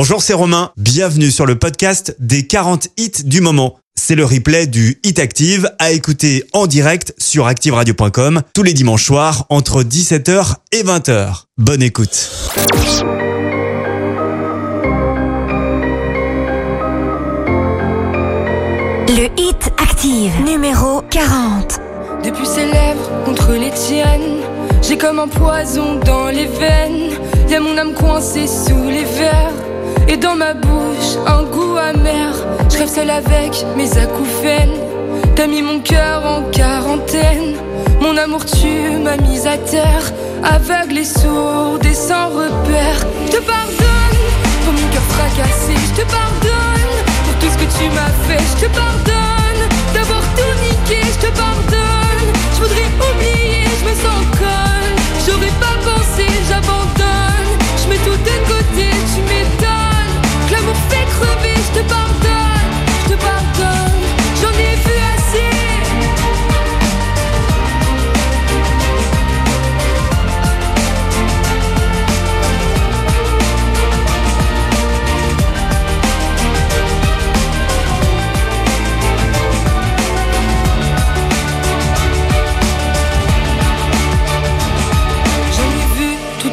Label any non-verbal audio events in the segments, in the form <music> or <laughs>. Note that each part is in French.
Bonjour, c'est Romain. Bienvenue sur le podcast des 40 hits du moment. C'est le replay du Hit Active à écouter en direct sur activeradio.com tous les dimanches soirs entre 17h et 20h. Bonne écoute. Le Hit Active numéro 40. Depuis ses lèvres contre les tiennes, j'ai comme un poison dans les veines. Y a mon âme coincée sous les verres. Et dans ma bouche, un goût amer. Je rêve seule avec mes acouphènes. T'as mis mon cœur en quarantaine. Mon amour, tu m'as mise à terre. Aveugle et sourde et sans repère. Je te pardonne pour mon cœur fracassé. Je te pardonne pour tout ce que tu m'as fait. Je te pardonne d'avoir tout niqué. Je te pardonne. Je voudrais oublier, je me sens conne. J'aurais pas pensé, j'abandonne.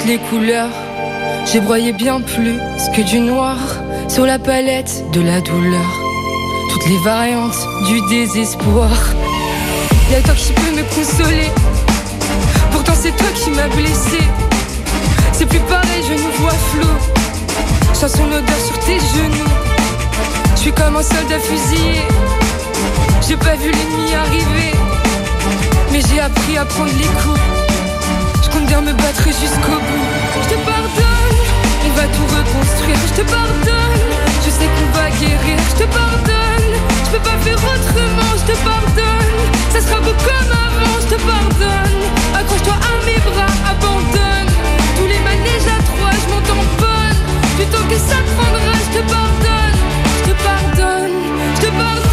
Les couleurs, j'ai broyé bien plus que du noir sur la palette de la douleur. Toutes les variantes du désespoir. Y'a toi qui peux me consoler. Pourtant c'est toi qui m'as blessé. C'est plus pareil, je nous vois flou. Sens son odeur sur tes genoux. Je suis comme un soldat fusillé. J'ai pas vu l'ennemi arriver. Mais j'ai appris à prendre les coups. Je compte bien me battre jusqu'au bout. Je te pardonne, on va tout reconstruire. Je te pardonne, je sais qu'on va guérir. Je te pardonne, je peux pas faire autrement. Je te pardonne, ça sera beau comme avant. Je te pardonne, accroche-toi à mes bras, abandonne. Tous les manèges à trois, je m'en tamponne. Du temps que ça prendra, je te pardonne, je te pardonne, je te pardonne.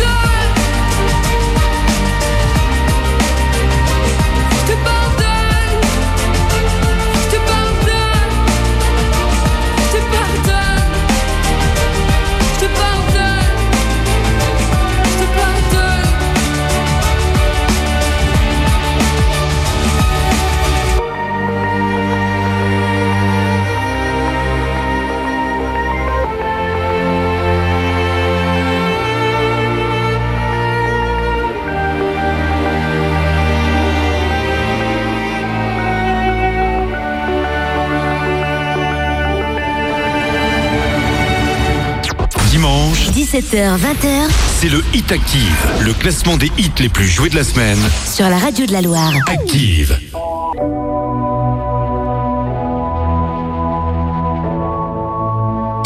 17h, 20h c'est le Hit Active, le classement des hits les plus joués de la semaine. sur la radio de la Loire. Active.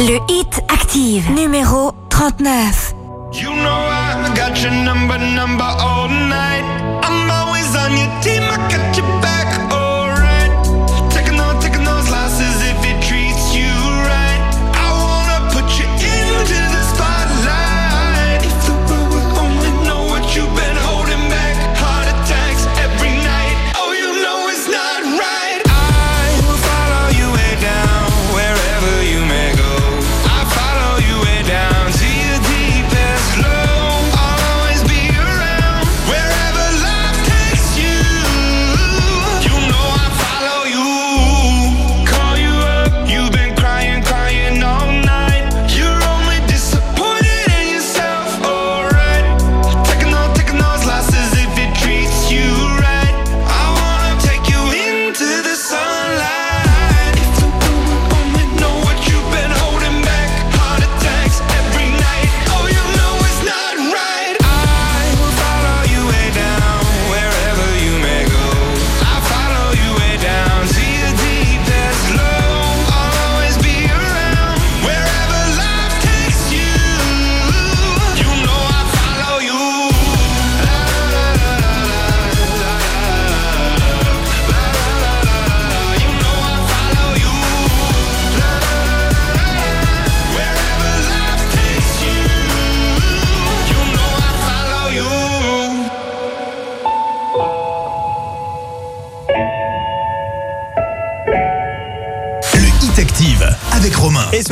Le Hit Active numéro 39. You know I got your number, number all night. I'm always on your team, I got your back,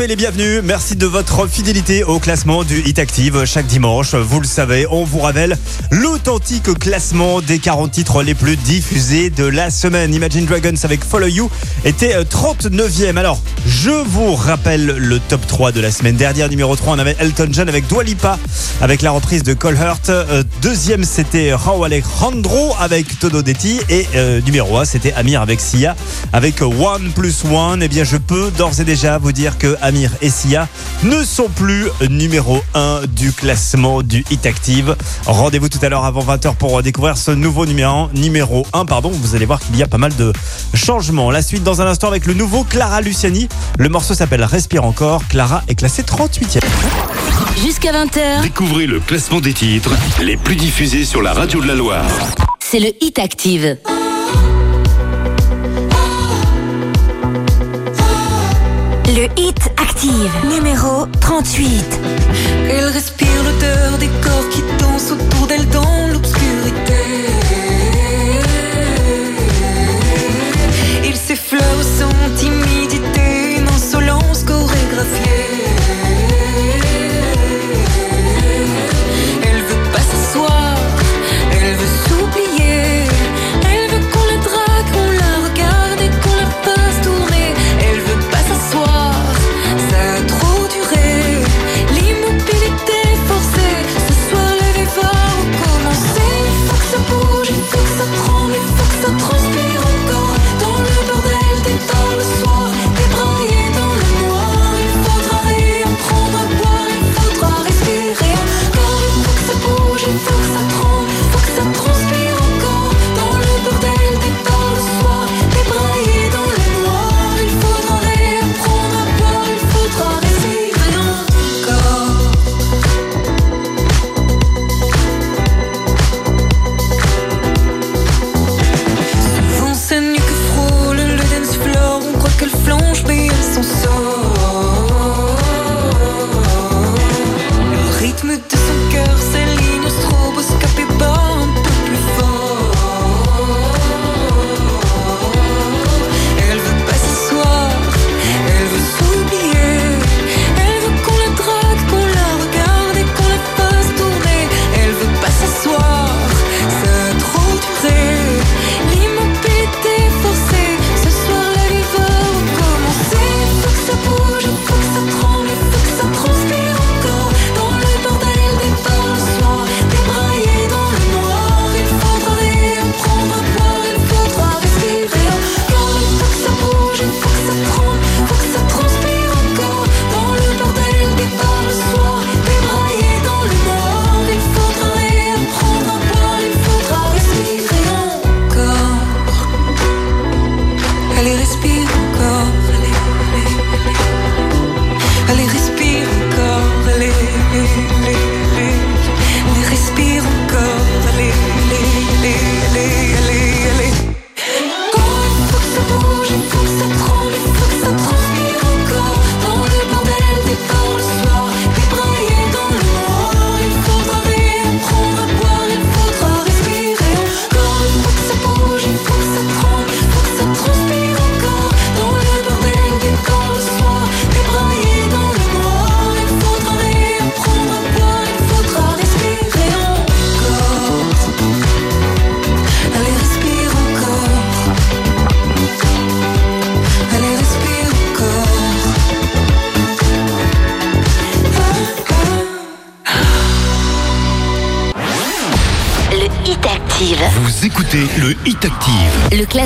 les bienvenus. Merci de votre fidélité au classement du Hit Active chaque dimanche. Vous le savez, on vous révèle l'authentique classement des 40 titres les plus diffusés de la semaine. Imagine Dragons avec Follow You était euh, 39e. Alors, je vous rappelle le top 3 de la semaine dernière. Numéro 3, on avait Elton John avec Dua Lipa avec la reprise de Cole Hurt. Euh, deuxième, c'était Raul Alejandro avec Todo Detti. Et euh, numéro 1, c'était Amir avec Sia avec One Plus One. Eh bien, je peux d'ores et déjà vous dire que Amir et Sia ne sont plus numéro 1 du classement du Hit Active. Rendez-vous tout à l'heure avant 20h pour découvrir ce nouveau numéro, numéro 1. Pardon, vous allez voir qu'il y a pas mal de changements. La suite dans un instant avec le nouveau Clara Luciani. Le morceau s'appelle Respire encore. Clara est classée 38e. Jusqu'à 20h, Découvrez le classement des titres les plus diffusés sur la radio de la Loire. c'est le Hit Active. Le Hit Active, numéro 38. Elle respire l'odeur des corps qui dansent autour d'elle dans l'obscurité.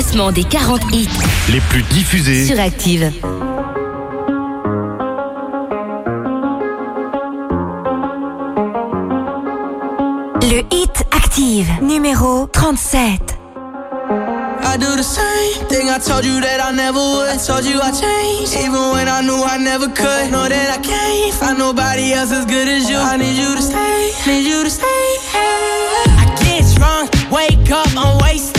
Classement des 40 hits les plus diffusés. sur Active. Le Hit Active, numéro 37. I do the same thing I told you that I never would. I told you I changed, even when I knew I never could. Know that I can't find nobody else as good as you. I need you to stay, need you to stay. I get drunk, wake up, I'm wasted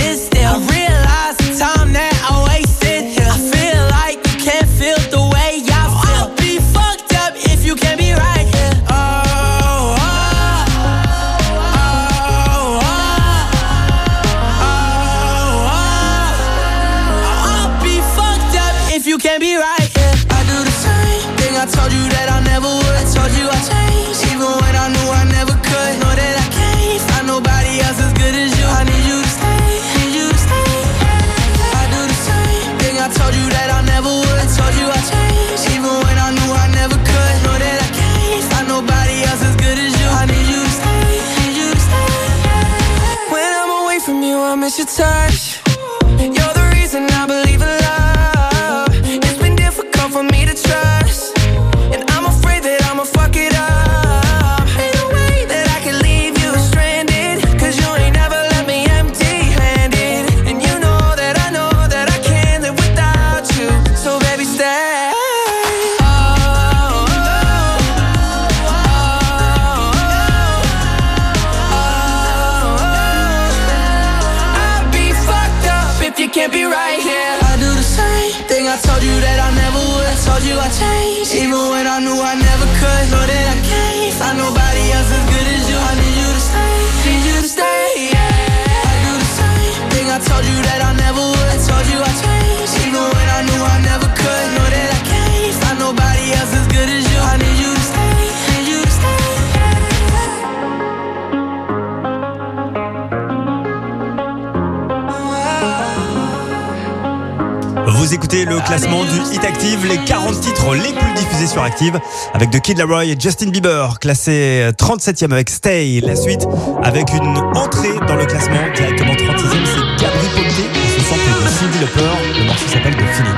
sur Active avec The Kid Laroi et Justin Bieber, classé 37e avec Stay. La suite avec une entrée dans le classement directement 36e, c'est Gabri Ponte qui se sample de Cindy Lauper. Le morceau s'appelle The Feeling.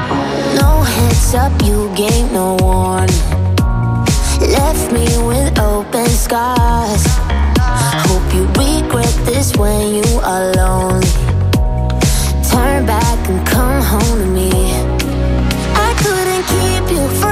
No heads up, you gave no one. Left me with open scars. Hope you regret this when you alone. Turn back and come home to me. I couldn't keep you from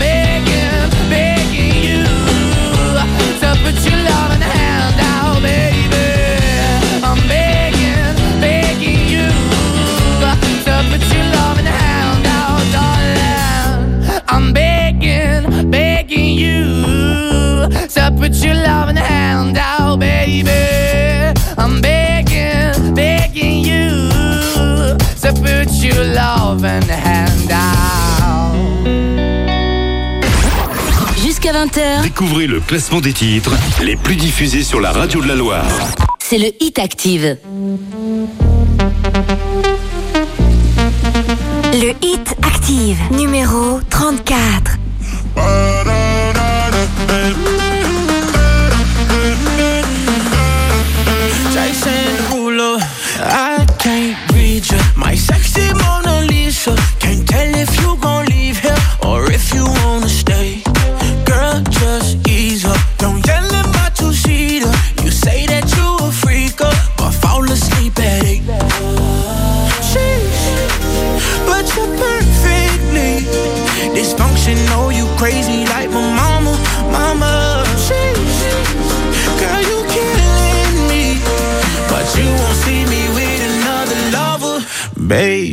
I'm begging, begging you. To put your loving hand out, baby. I'm begging, begging you. To put your loving hand out, darling. I'm begging, begging you. So put your loving hand out, baby. I'm Jusqu'à 20h, Découvrez le classement des titres les plus diffusés sur la radio de la Loire. c'est le Hit Active. Le Hit Active, numéro 34.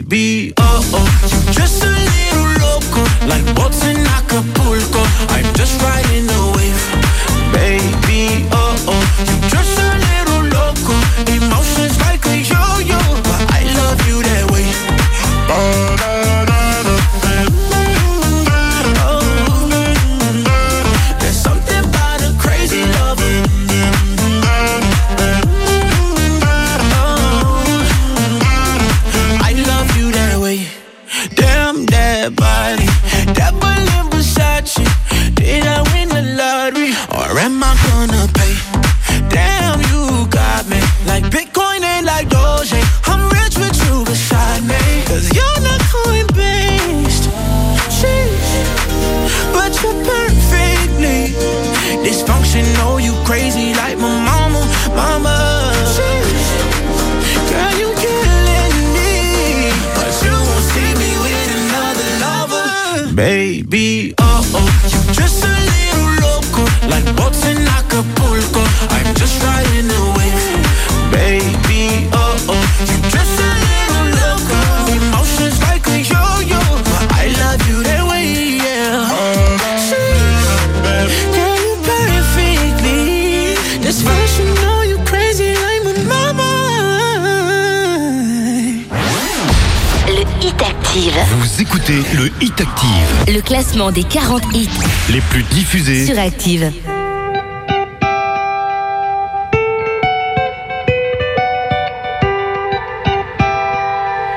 Baby. Oh oh, just a little loco, like boats in Acapulco. I'm just riding écoutez le Hit Active, Le classement des 40 hits les plus diffusés sur Active.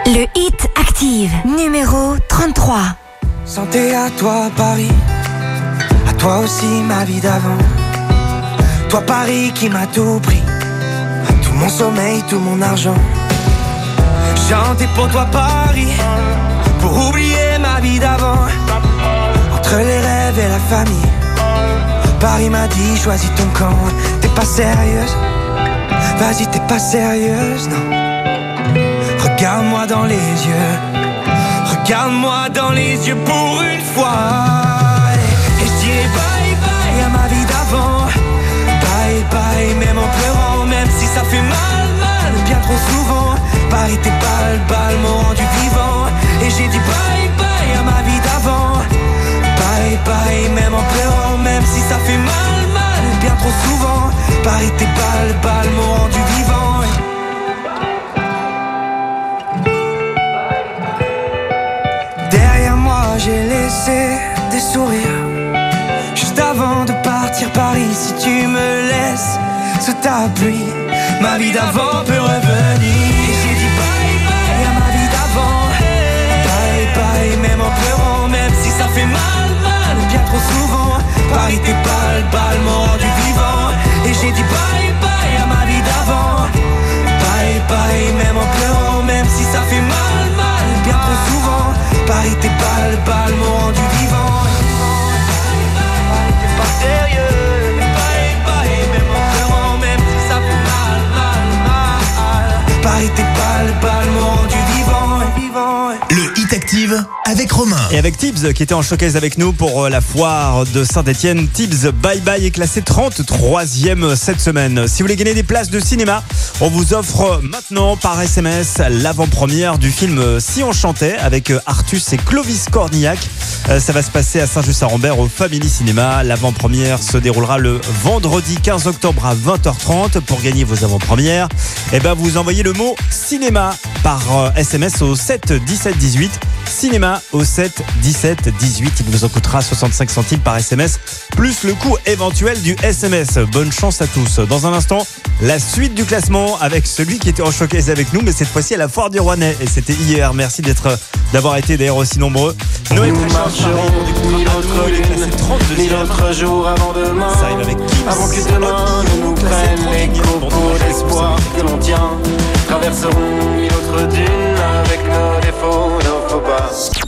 Le Hit Active, numéro 33. Santé à toi Paris, à toi aussi ma vie d'avant. Toi Paris qui m'a tout pris, tout mon sommeil, tout mon argent. Chanter pour toi Paris, pour oublier ma vie d'avant. Entre les rêves et la famille, Paris m'a dit choisis ton camp. T'es pas sérieuse, vas-y t'es pas sérieuse, non. Regarde-moi dans les yeux. Regarde-moi dans les yeux pour une fois. Et je dirai bye bye à ma vie d'avant. Bye bye, même en pleurant, même si ça fait mal, mal, bien trop souvent. Paris, tes balles, balles m'ont rendu vivant. J'ai dit bye bye à ma vie d'avant. Bye bye, même en pleurant, même si ça fait mal, mal, bien trop souvent. Paris, tes balles, balles m'ont rendu vivant. Derrière moi j'ai laissé des sourires Juste avant de partir Paris Si tu me laisses sous ta pluie Ma vie d'avant peut revenir en pleurant Même si ça fait mal mal bien trop souvent. Paris tes balles balles m'ont rendu vivant. Et j'ai dit bye bye à ma vie d'avant. Bye bye même en pleurant Même si ça fait mal mal bien trop souvent. Paris tes balles balles m'ont rendu vivant. T'es pas sérieux Bye bye même en pleurant Même si ça fait mal mal mal Paris tes m'ont rendu vivant vivant. Le Hit Active avec Romain. Et avec Tibbs qui était en showcase avec nous pour euh, la foire de Saint-Etienne. Tibbs Bye Bye est classé 33e cette semaine. Si vous voulez gagner des places de cinéma, on vous offre maintenant par SMS l'avant-première du film Si on chantait avec euh, Artus et Clovis Cornillac. Euh, Ça va se passer à Saint-Just-à-Rambert au Family Cinéma. L'avant-première se déroulera le vendredi 15 octobre à 20h30. Pour gagner vos avant-premières, eh ben vous envoyez le mot cinéma par euh, SMS au 7 17 18. Cinéma au 7 17 18. Il vous en coûtera 65 centimes par SMS, plus le coût éventuel du SMS. Bonne chance à tous. Dans un instant, la suite du classement avec celui qui était en showcase avec nous, mais cette fois-ci à la foire du Rouennais. Et c'était hier. Merci d'être, d'avoir été d'ailleurs aussi nombreux. Noël Nous marcherons mille autres nouveau, il est classé lunes, 32e. mille autres jours avant demain. Ça arrive avec. Avant que demain ne nous Classé prenne les 31e. Bon, copeaux dommage, d'espoir que l'on tient. Traverserons mille autres dunes avec nos défauts, nos faux pas.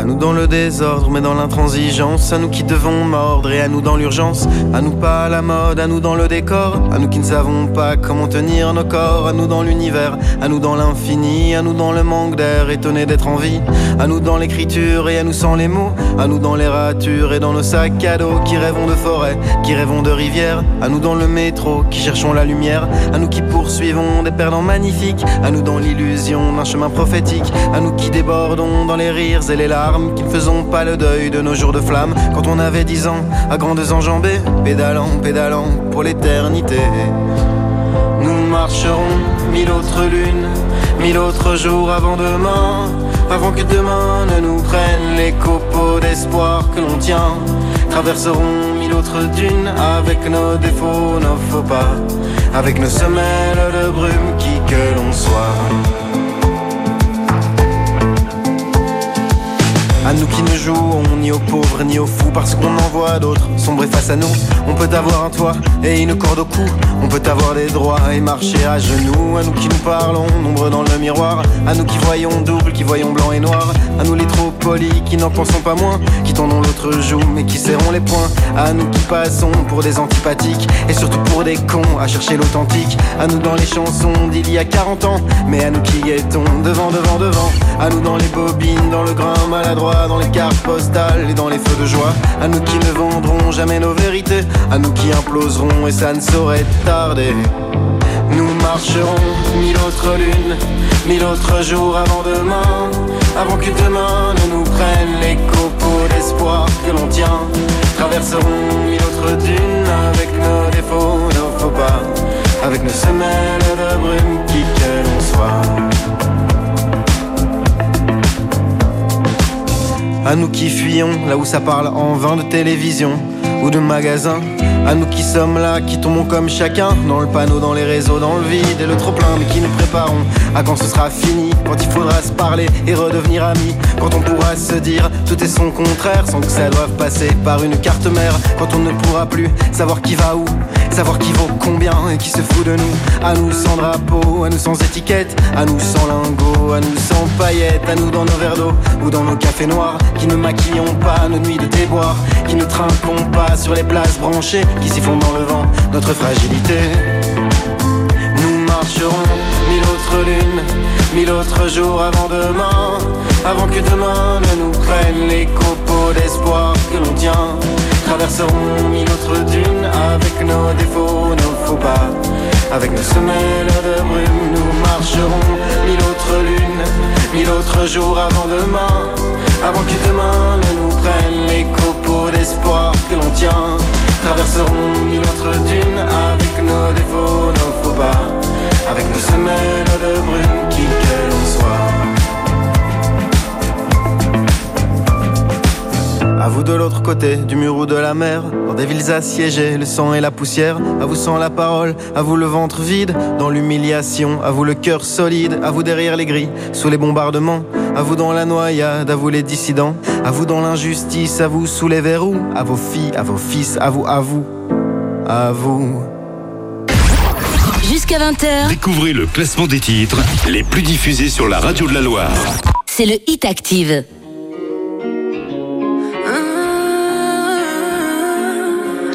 À nous dans le désordre, mais dans l'intransigeance. À nous qui devons mordre et à nous dans l'urgence. À nous pas à la mode, à nous dans le décor. À nous qui ne savons pas comment tenir nos corps. À nous dans l'univers, à nous dans l'infini. À nous dans le manque d'air, étonné d'être en vie. À nous dans l'écriture et à nous sans les mots. À nous dans les ratures et dans nos sacs à dos. Qui rêvons de forêt, qui rêvons de rivière. À nous dans le métro, qui cherchons la lumière. À nous qui poursuivons des perdants magnifiques. À nous dans l'illusion d'un chemin prophétique. À nous qui débordons dans les rires et les larmes. Qui ne faisons pas le deuil de nos jours de flamme. Quand on avait dix ans, à grandes enjambées. Pédalant, pédalant pour l'éternité. Nous marcherons mille autres lunes, mille autres jours avant demain, avant que demain ne nous prenne les copeaux d'espoir que l'on tient. Traverserons mille autres dunes avec nos défauts, nos faux pas, avec nos semelles de brume qui que l'on soit. À nous qui ne jouons ni aux pauvres ni aux fous parce qu'on en voit d'autres sombrer face à nous. On peut avoir un toit et une corde au cou. On peut avoir des droits et marcher à genoux. À nous qui nous parlons, nombreux dans le miroir. À nous qui voyons double, qui voyons blanc et noir. À nous les trop polis qui n'en pensons pas moins. Qui tendons l'autre joue mais qui serrons les poings. À nous qui passons pour des antipathiques et surtout pour des cons à chercher l'authentique. À nous dans les chansons d'il y a 40 ans. Mais à nous qui guettons devant, devant, devant. À nous dans les bobines, dans le grain maladroit, dans les cartes postales et dans les feux de joie. À nous qui ne vendrons jamais nos vérités. À nous qui imploserons et ça ne saurait tarder. Nous marcherons mille autres lunes, mille autres jours avant demain, avant que demain ne nous prenne les copeaux d'espoir que l'on tient. Traverserons mille autres dunes avec nos défauts, nos faux pas, avec nos semelles de brume, qui que l'on soit. À nous qui fuyons là où ça parle en vain de télévision ou de magasin. À nous qui sommes là, qui tombons comme chacun dans le panneau, dans les réseaux, dans le vide et le trop plein, mais qui nous préparons à quand ce sera fini, quand il faudra se parler et redevenir amis, quand on pourra se dire tout est son contraire sans que ça doive passer par une carte mère, quand on ne pourra plus savoir qui va où, savoir qui vaut combien et qui se fout de nous. À nous sans drapeau, à nous sans étiquette, à nous sans lingots, à nous sans paillettes, à nous dans nos verres d'eau ou dans nos cafés noirs, qui ne maquillons pas nos nuits de déboire, qui ne trinquons pas sur les places branchées, qui s'y font dans le vent notre fragilité. Nous marcherons mille autres lunes, mille autres jours avant demain, avant que demain ne nous prenne les copeaux d'espoir que l'on tient. Traverserons mille autres dunes avec nos défauts, nos faux pas. Avec nos semelles de brume, nous marcherons mille autres lunes, mille autres jours avant demain. Avant que demain ne nous prenne les copeaux d'espoir que l'on tient. Traverserons mille autres dunes avec nos défauts, nos faux pas. Avec nos semelles de brume, À vous de l'autre côté du mur ou de la mer, dans des villes assiégées, le sang et la poussière. À vous sans la parole, à vous le ventre vide, dans l'humiliation. À vous le cœur solide, à vous derrière les grilles, sous les bombardements. À vous dans la noyade, à vous les dissidents. À vous dans l'injustice, à vous sous les verrous. À vos filles, à vos fils, à vous, à vous. À vous. Jusqu'à 20h, Découvrez le classement des titres les plus diffusés sur la radio de la Loire. c'est le Hit Active.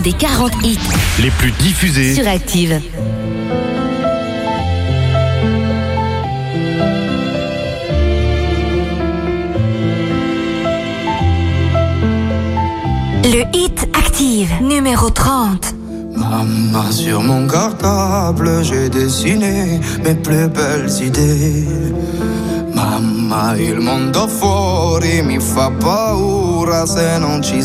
des 40 hits les plus diffusés sur Active. Le hit Active, numéro 30. Maman, sur mon cartable, j'ai dessiné mes plus belles idées. maman il mondo fuori mi fa paura se non ci.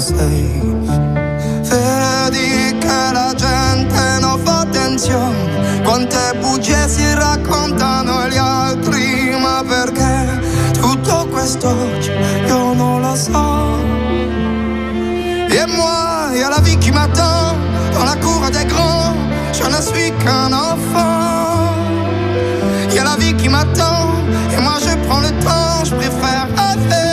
et on en la Et moi, y a la vie qui m'attend, dans la cour des grands, je ne suis qu'un enfant. Y a la vie qui m'attend, et moi je prends le temps, je préfère rêver.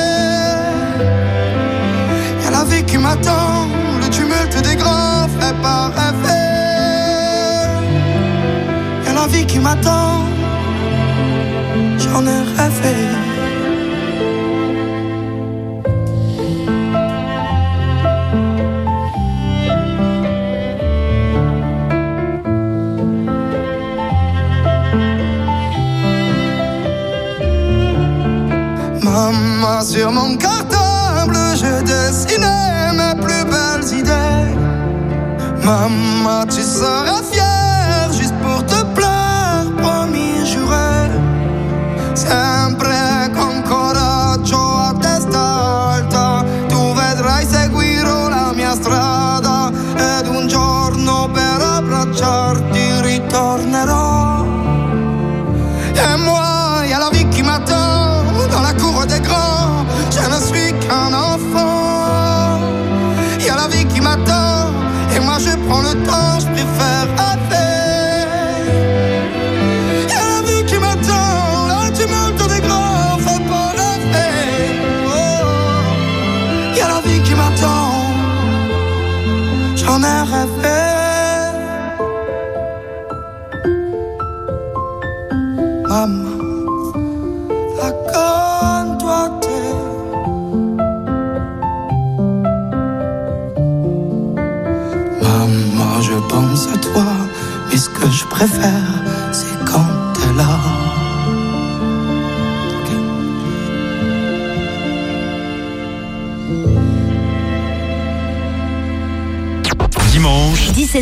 Y a la vie qui m'attend, le tumulte des grands fait pas rêver. Y a la vie qui m'attend, j'en ai rêvé. Sur mon cartable, je dessinais mes plus belles idées. Maman, tu seras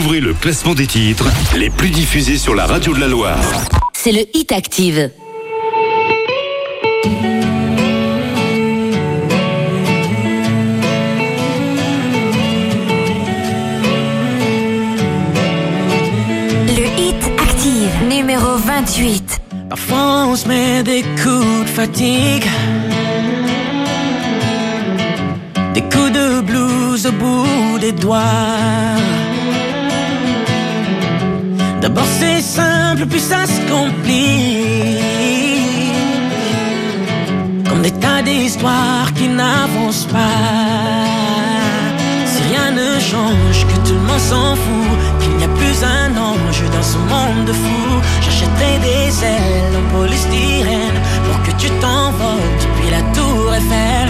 Découvrez le classement des titres les plus diffusés sur la radio de la Loire. C'est le Hit Active. Le Hit Active, numéro 28. Parfois on se met des coups de fatigue. Des coups de blues au bout des doigts. D'abord c'est simple, puis ça se complique. Comme des tas d'histoires qui n'avancent pas. Si rien ne change, que tout le monde s'en fout, qu'il n'y a plus un ange dans ce monde de fous, j'achèterai des ailes en polystyrène pour que tu t'envoles depuis la tour Eiffel.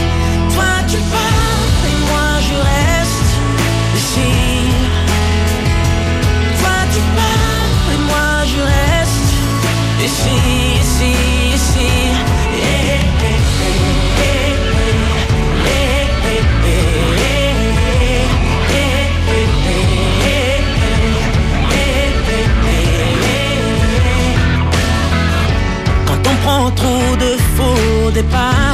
Toi tu pars et moi je reste Quand on prend trop de faux départs,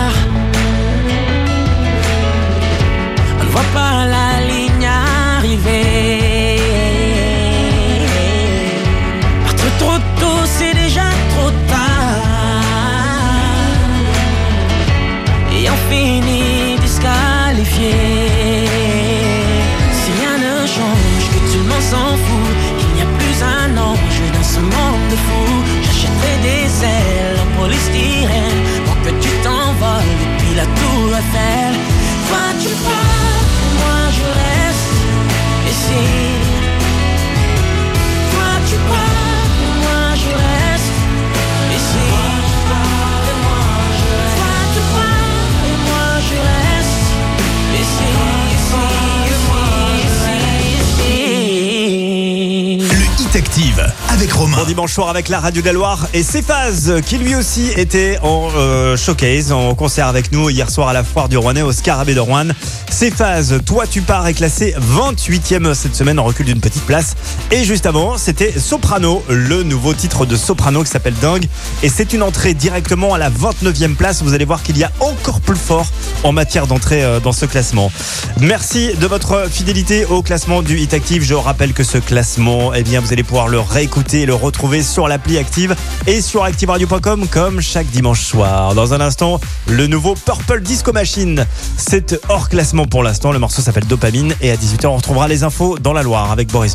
avec. Bon dimanche soir avec la radio de et Cephas qui lui aussi était en euh, showcase, en concert avec nous hier soir à la foire du Rouennais au Scarabée de Rouen. Cephas, toi tu pars est classé 28e cette semaine en recul d'une petite place. Et juste avant, c'était Soprano, le nouveau titre de Soprano qui s'appelle Dingue. Et c'est une entrée directement à la 29e place. Vous allez voir qu'il y a encore plus fort en matière d'entrée euh, dans ce classement. Merci de votre fidélité au classement du Hit Active. Je rappelle que ce classement, eh bien, vous allez pouvoir le réécouter et le retrouver sur l'appli Active et sur activeradio.com comme chaque dimanche soir. Dans un instant, le nouveau Purple Disco Machine. C'est hors classement pour l'instant. Le morceau s'appelle Dopamine et à 18h, on retrouvera les infos dans la Loire avec Boris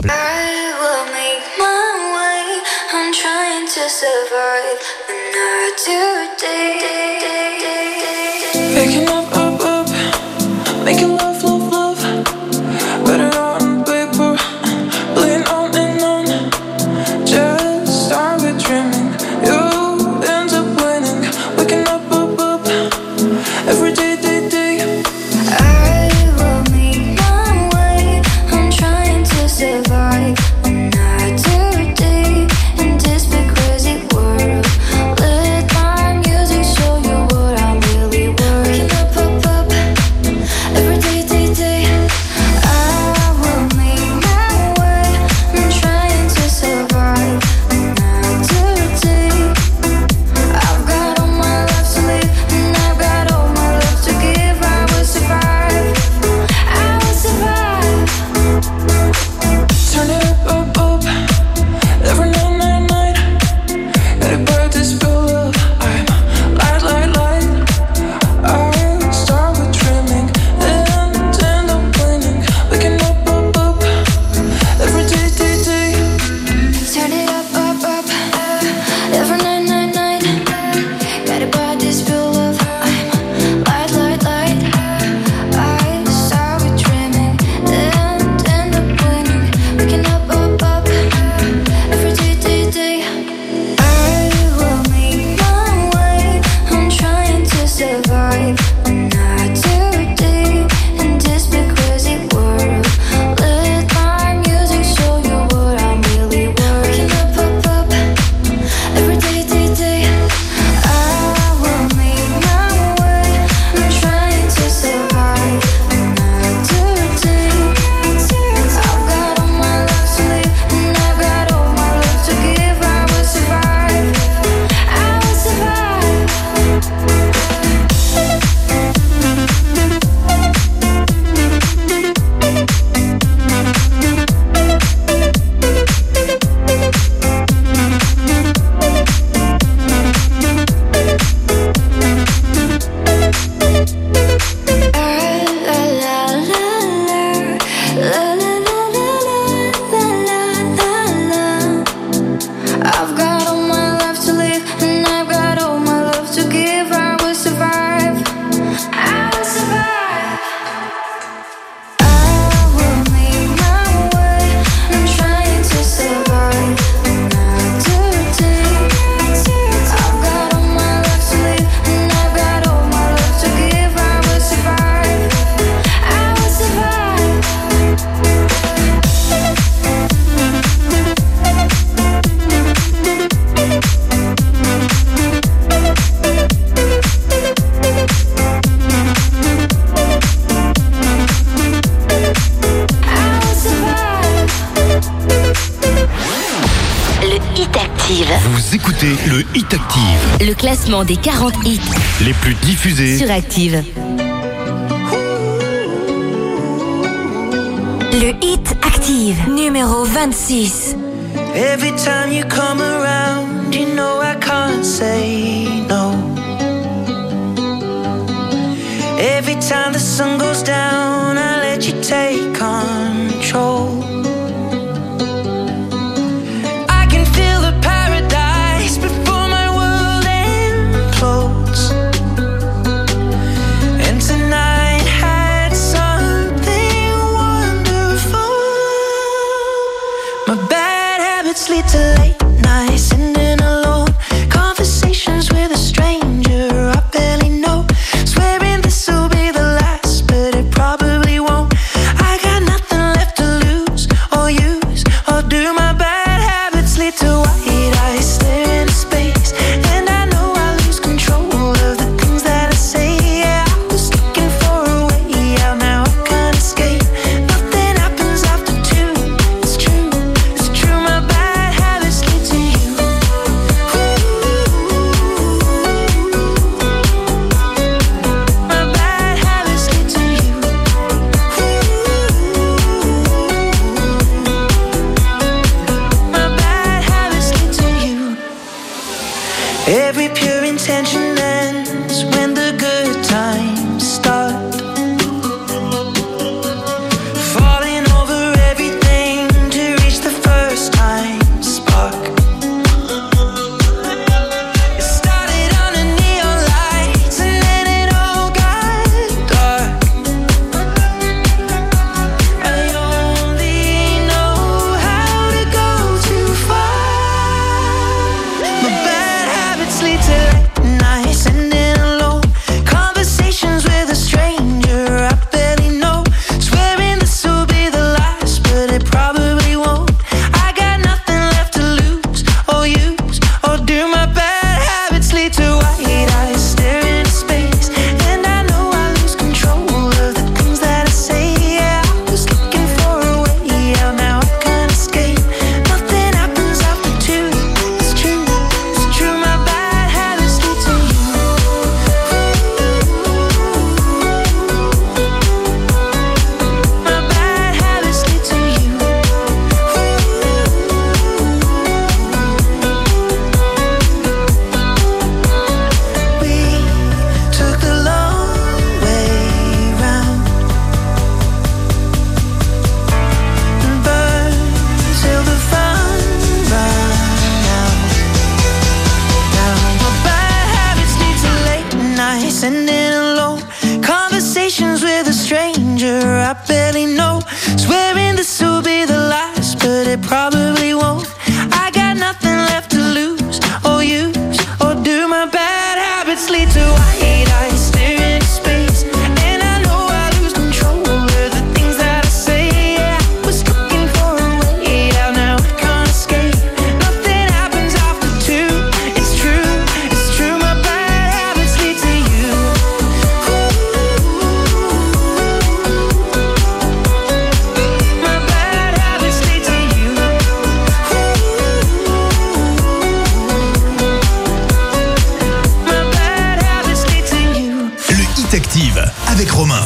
will classement des 40 hits les plus diffusés sur Active. Le hit Active numéro 26. Every time you come around, you know I can't say no. Every time the sun goes down, I let you take control. quickly to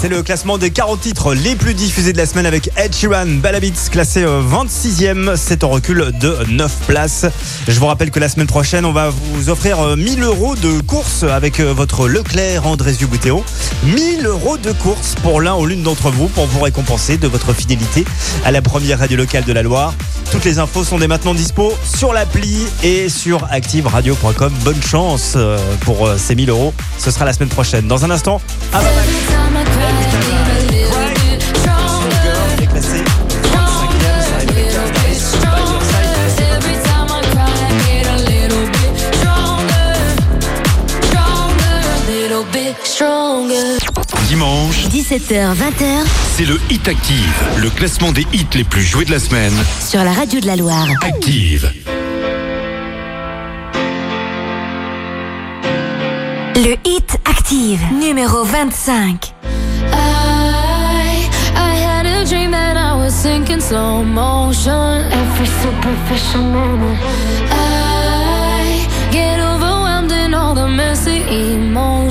C'est le classement des 40 titres les plus diffusés de la semaine avec Ed Sheeran, Balabits, classé euh, 26e. C'est en recul de 9 places. Je vous rappelle que la semaine prochaine, on va vous offrir euh, 1000 euros de course avec euh, votre Leclerc Andrés Dubutéo. 1000 euros de course pour l'un ou l'une d'entre vous pour vous récompenser de votre fidélité à la première radio locale de la Loire. Toutes les infos sont dès maintenant dispo sur l'appli et sur activeradio.com. Bonne chance pour ces 1000 euros. Ce sera la semaine prochaine. Dans un instant, à. 17h-20h, c'est le Hit Active, le classement des hits les plus joués de la semaine. Sur la radio de la Loire. Active. Le Hit Active, numéro 25. I, had a dream that I was sinking slow motion. Every superficial moment.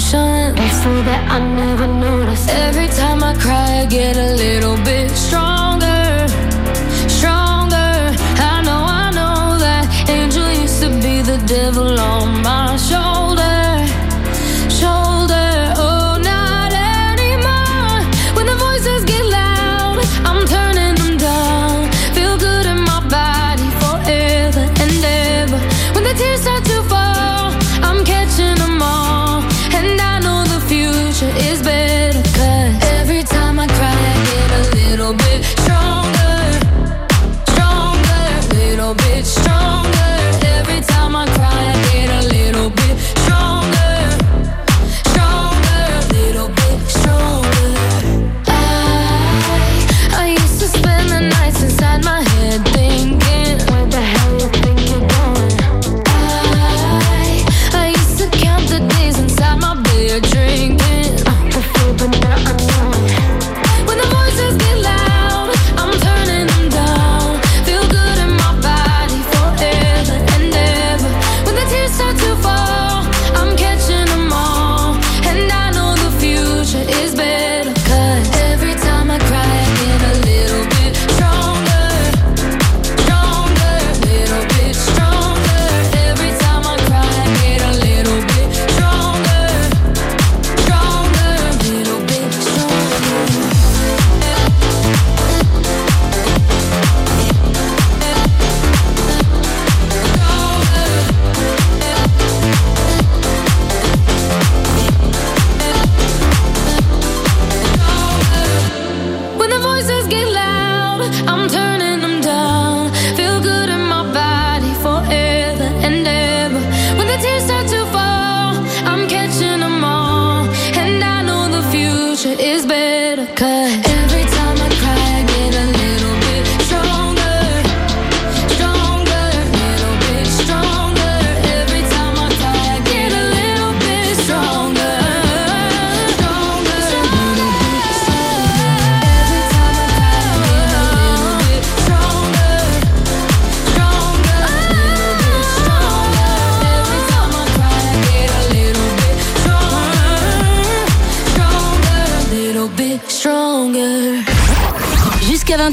motionless so that I never notice. Every time I cry, I get a little bit stronger, stronger. I know, I know that angel used to be the devil on my shoulder.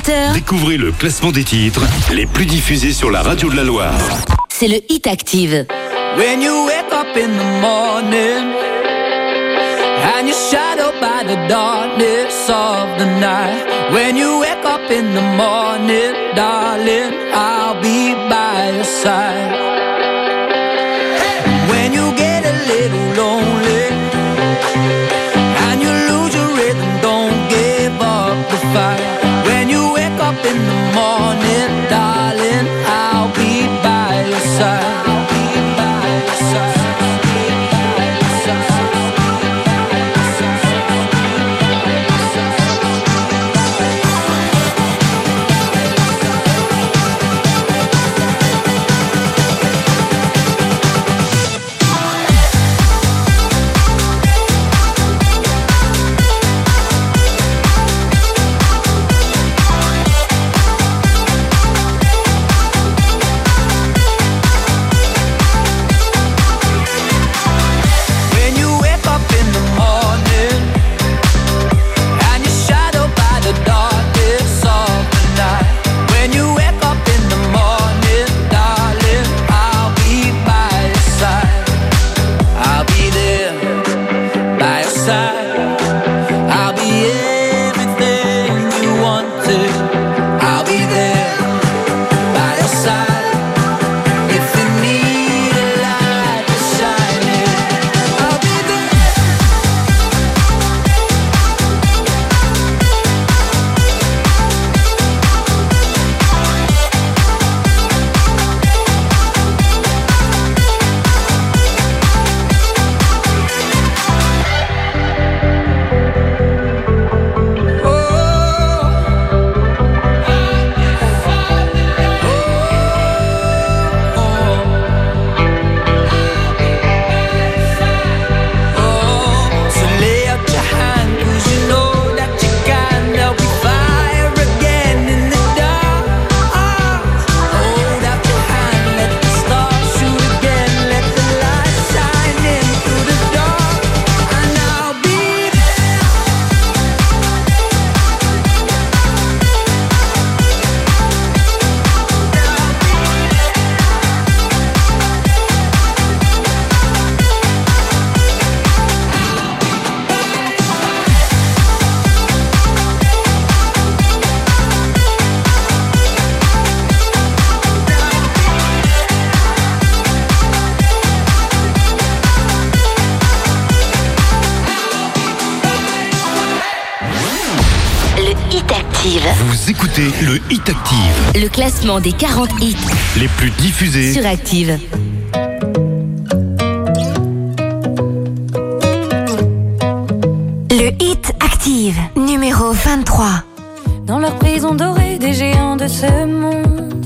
20h. Découvrez le classement des titres les plus diffusés sur la radio de la Loire. C'est le Hit Active. When you wake up in the morning And you're shadowed by the darkness of the night When you wake up in the morning, darling I'll be by your side When you get a little lonely die. Classement des 40 hits les plus diffusés. sur Active. Le Hit Active, numéro 23. Dans leur prison dorée, des géants de ce monde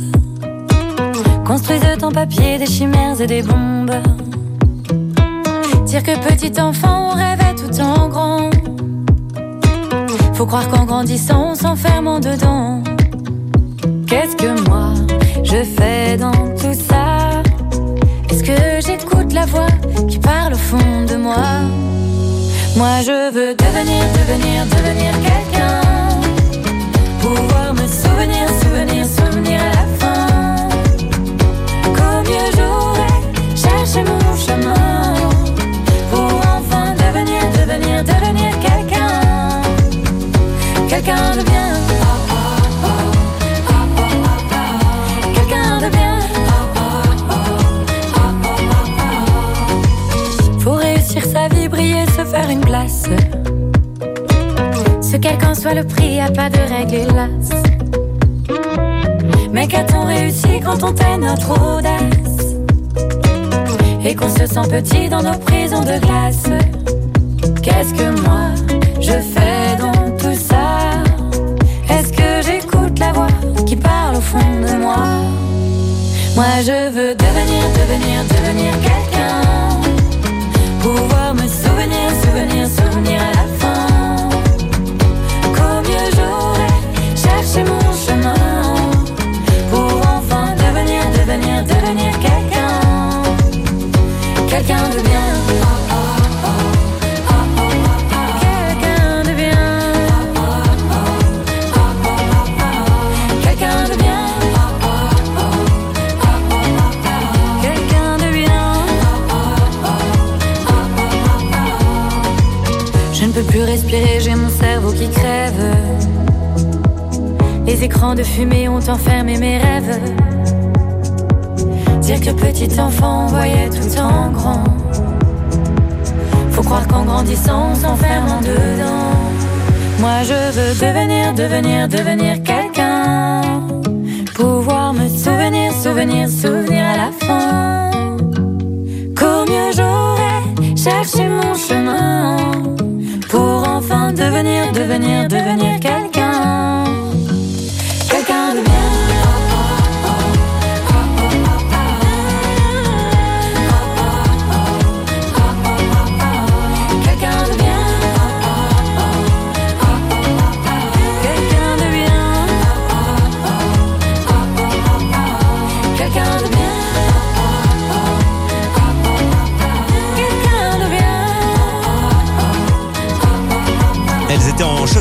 construisent en papier des chimères et des bombes. Dire que petit enfant, on rêvait tout en grand. Faut croire qu'en grandissant, on s'enferme en dedans. Qu'est-ce que moi je fais dans tout ça? Est-ce que j'écoute la voix qui parle au fond de moi? Moi je veux devenir, devenir, devenir quelqu'un. Pouvoir me souvenir, souvenir, souvenir à la fin. Qu'au mieux j'aurais quel qu'en soit le prix, y a pas de règle hélas. Mais qu'a-t-on réussi quand on tait notre audace? Et qu'on se sent petit dans nos prisons de glace? Qu'est-ce que moi je fais dans tout ça? Est-ce que j'écoute la voix qui parle au fond de moi? Moi je veux devenir, devenir, devenir quelqu'un. Pouvoir me souvenir, souvenir, souvenir à la fin devenir, quelqu'un. Quelqu'un de bien. Quelqu'un de bien. Quelqu'un de bien. Quelqu'un de bien. Je ne peux plus respirer, j'ai mon cerveau qui crève. Les écrans de fumée ont enfermé mes rêves. Dire que petit enfant, voyait tout en grand. Faut croire qu'en grandissant, on s'enferme en dedans. Moi, je veux devenir, devenir, devenir quelqu'un. Pouvoir me souvenir, souvenir, souvenir à la fin. Qu'au mieux j'aurais cherché mon chemin. Pour enfin devenir, devenir, devenir quelqu'un.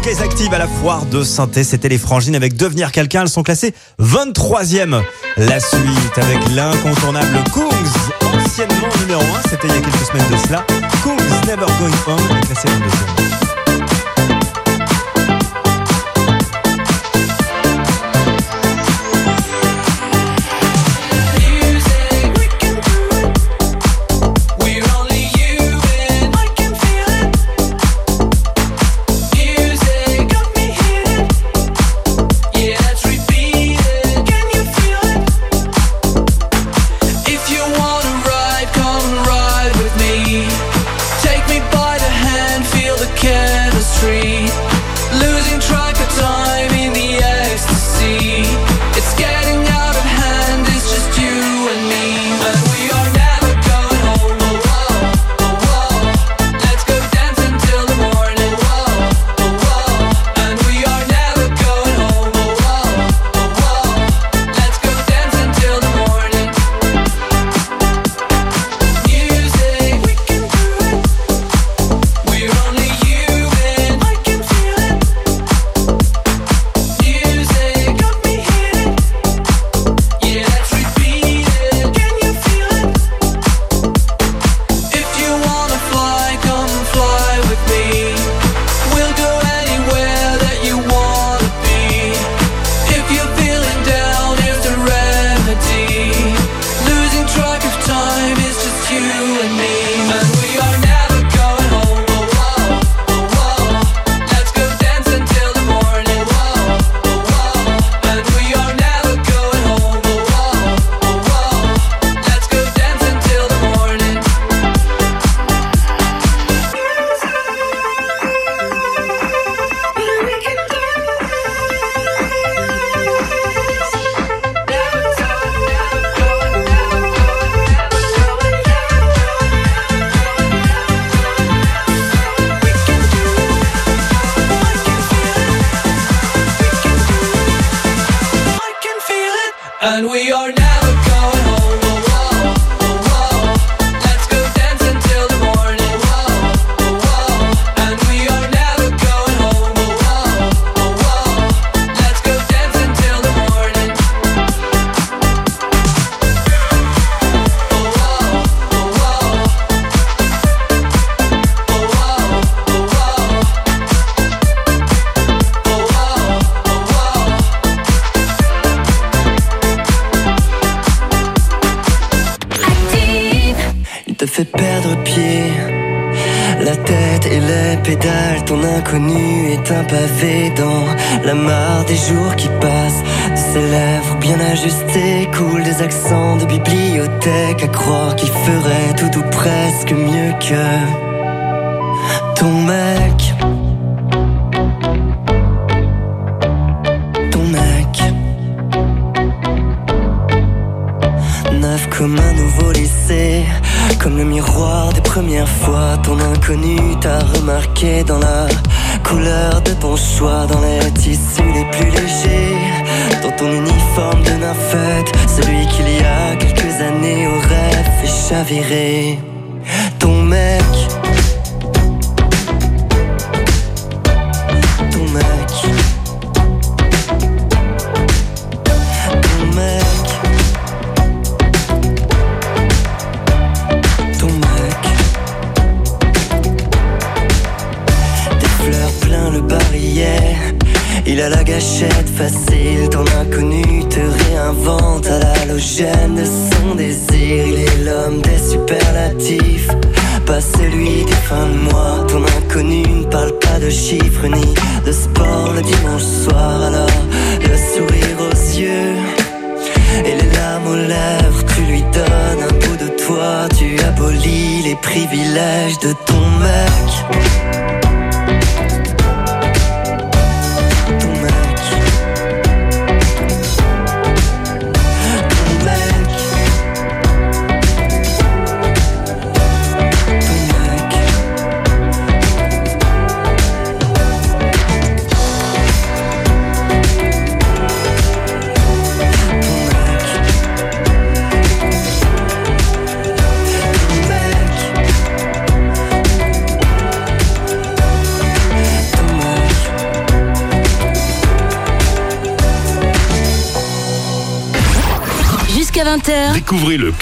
Étaient en showcase active à la foire de synthé. C'était les frangines avec Devenir quelqu'un. Elles sont classées 23e. La suite avec l'incontournable Kungs, anciennement numéro 1. C'était il y a quelques semaines de cela. Kungs Never Going Home, classé 22e.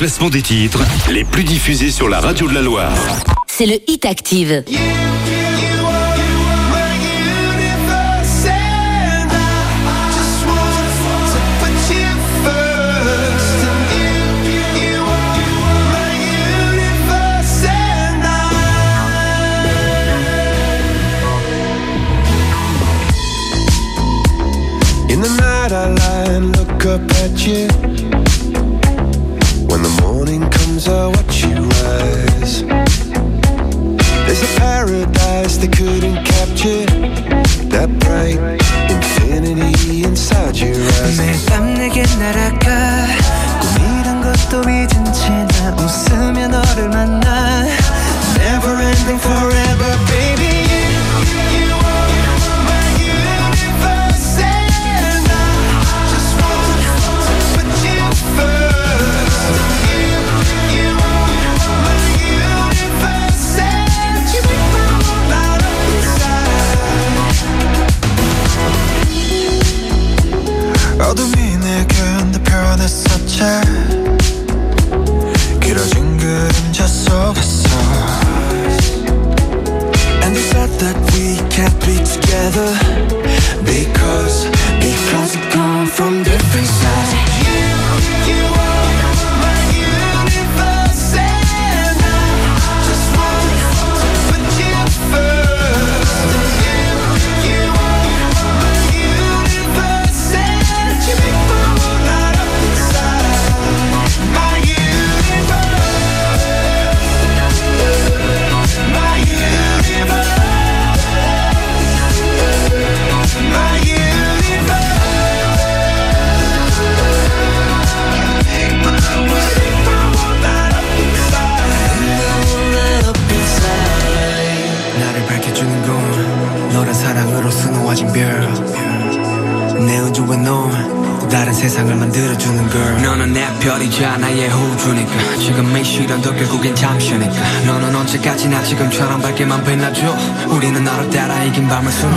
classement des titres les plus diffusés sur la radio de la Loire. C'est le Hit Active. they couldn't capture that bright infinity inside your eyes. Dame su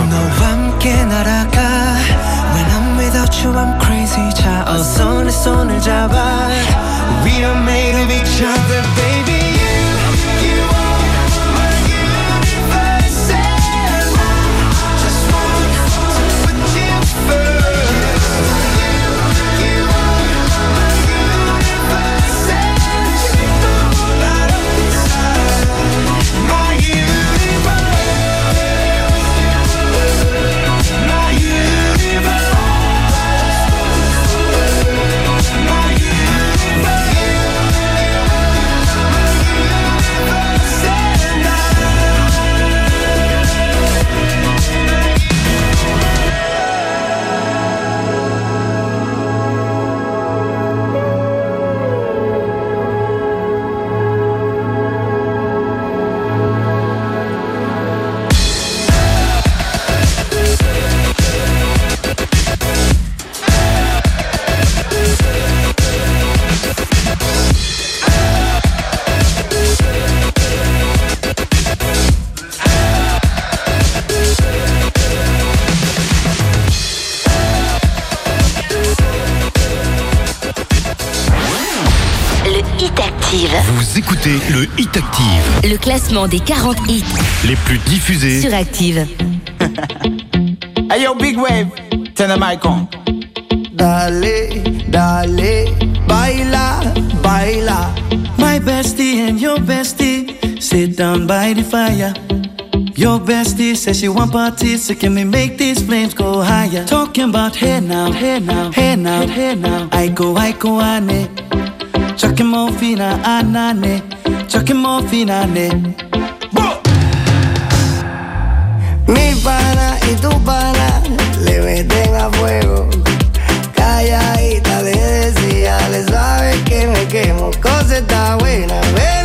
classement des 40 hits les plus diffusés. sur Active. <laughs> Hey yo, big wave, turn the mic on. Dale, dale, baila, baila. My bestie and your bestie sit down by the fire. Your bestie says she want parties, so can we make these flames go higher? Talking about hey now, hey now, hey now, hey now. I go, I go, ane. Chucking more fina, anane. Chucking more fina, ane. cose da buena.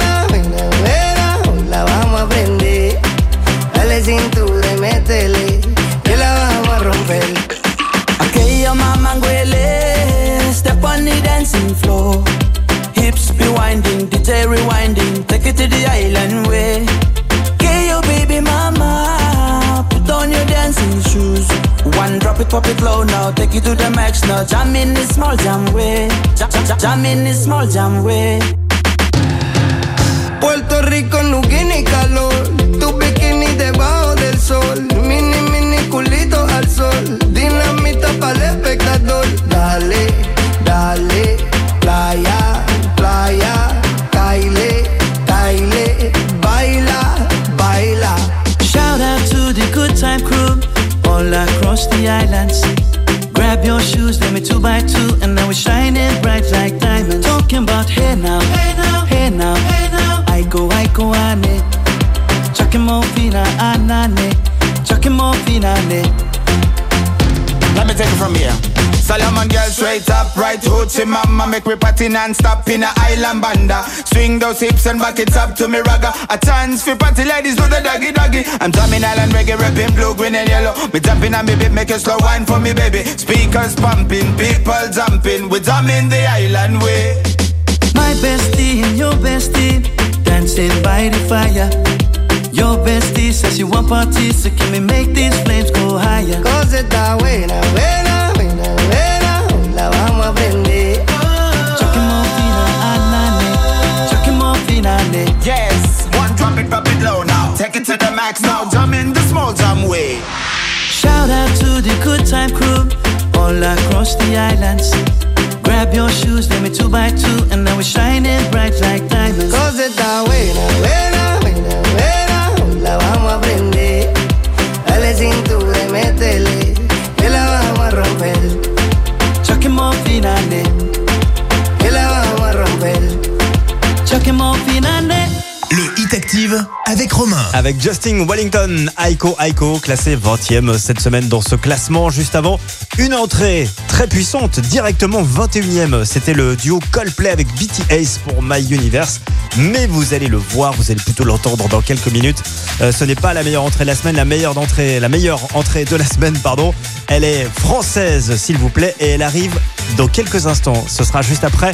Pop it low now, take it to the max now. Jam in this small jam way, jam, jam, jam, in this small jam way. Puerto Rico no tiene calor, right mama Make me party non-stop in a island banda. Swing those hips and back it up to me ragga. A chance for party ladies do the doggy doggy. I'm drumming island reggae, rapping blue, green and yellow. Me jumping on me beat, make a slow wine for me baby. Speakers pumping, people jumping. We drumming the island way. My bestie and your bestie dancing by the fire. Your bestie says she want parties, so can we make these flames go higher? Cosa está way, buena, buena, now, jump in the small jam way Shout out to the good time crew all across the islands. Grab your shoes, let me two by two, and now we're shining bright like diamonds. Cosa está buena, buena, buena, buena. Hoy la vamos a prender. Avec Justin Wellington, Aiko Aiko, classé 20e cette semaine dans ce classement. Juste avant, une entrée très puissante, directement 21e. C'était le duo Coldplay avec BTS pour My Universe. Mais vous allez le voir, vous allez plutôt l'entendre dans quelques minutes. Euh, ce n'est pas la meilleure entrée de la semaine, la meilleure entrée, la meilleure entrée de la semaine, pardon. Elle est française, s'il vous plaît, et elle arrive dans quelques instants. Ce sera juste après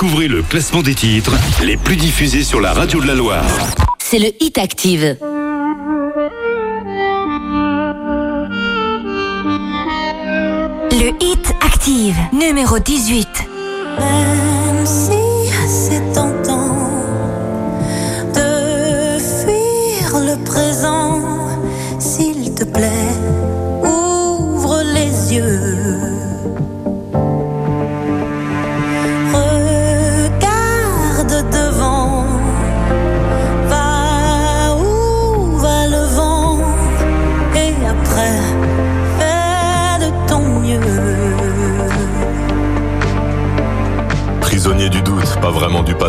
Découvrez le classement des titres les plus diffusés sur la radio de la Loire. c'est le Hit Active. Le Hit Active, numéro 18.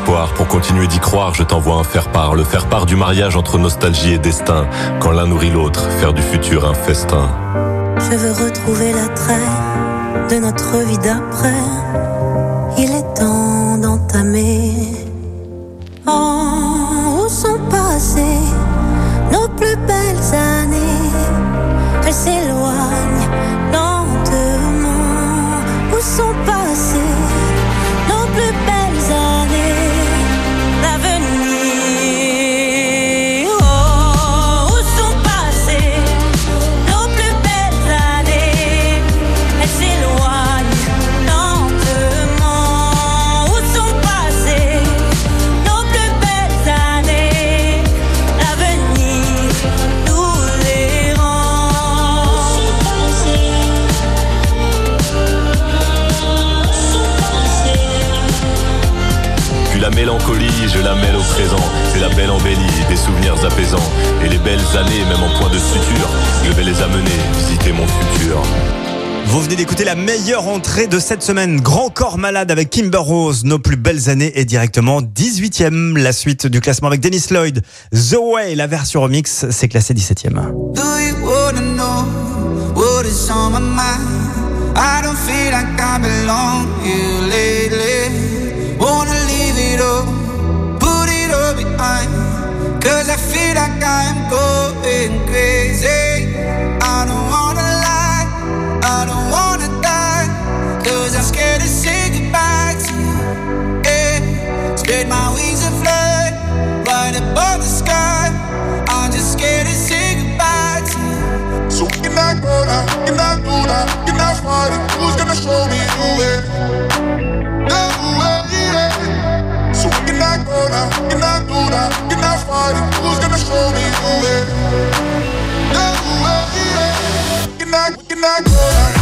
Pour continuer d'y croire, je t'envoie un faire-part. Le faire-part du mariage entre nostalgie et destin. Quand l'un nourrit l'autre, faire du futur un festin. Je veux retrouver l'attrait de notre vie d'après. La meilleure entrée de cette semaine. Grand corps malade avec Kimber Rose. Nos plus belles années est directement 18e. La suite du classement avec Dennis Lloyd. The Way, la version remix, c'est classé 17e. Do you wanna know what is on my mind? I don't feel like I belong here lately. Wanna leave it all, put it all behind. Cause I feel like I'm going crazy. Cannot go now, cannot do that, cannot fight it. Who's gonna show me the way? The way, yeah. So we cannot go now, cannot do that, cannot fight it. Who's gonna show me the way? The way, yeah. We cannot, we cannot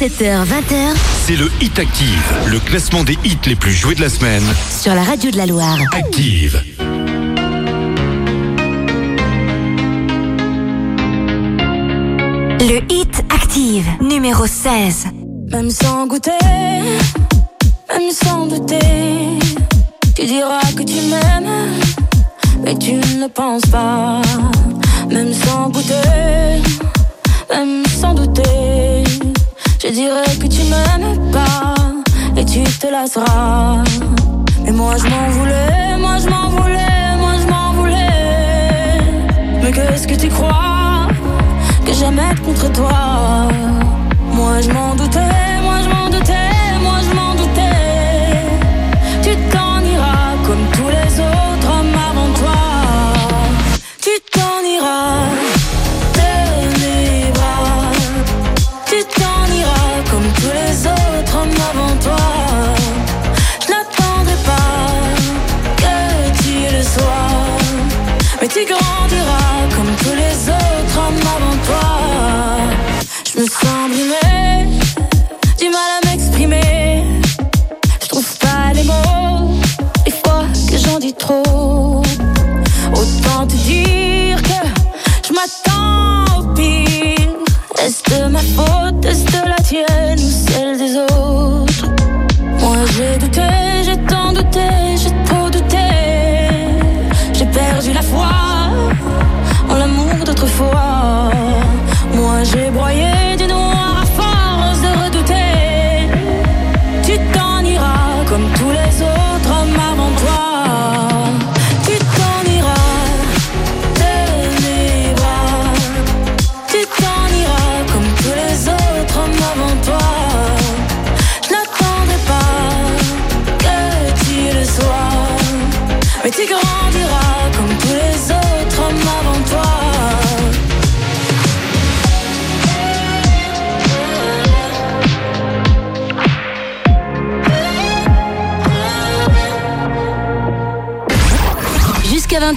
17h, 20h. C'est le Hit Active, le classement des hits les plus joués de la semaine. Sur la radio de la Loire. Active. Le Hit Active, numéro 16. Même sans goûter, même sans douter, tu diras que tu m'aimes, mais tu ne penses pas. Même sans goûter, même sans douter je dirais que tu m'aimes pas et tu te lasseras. Mais moi je m'en voulais, moi je m'en voulais, moi je m'en voulais. Mais qu'est-ce que tu crois que j'aime être contre toi? Moi je m'en doutais, moi je m'en doutais. she gone?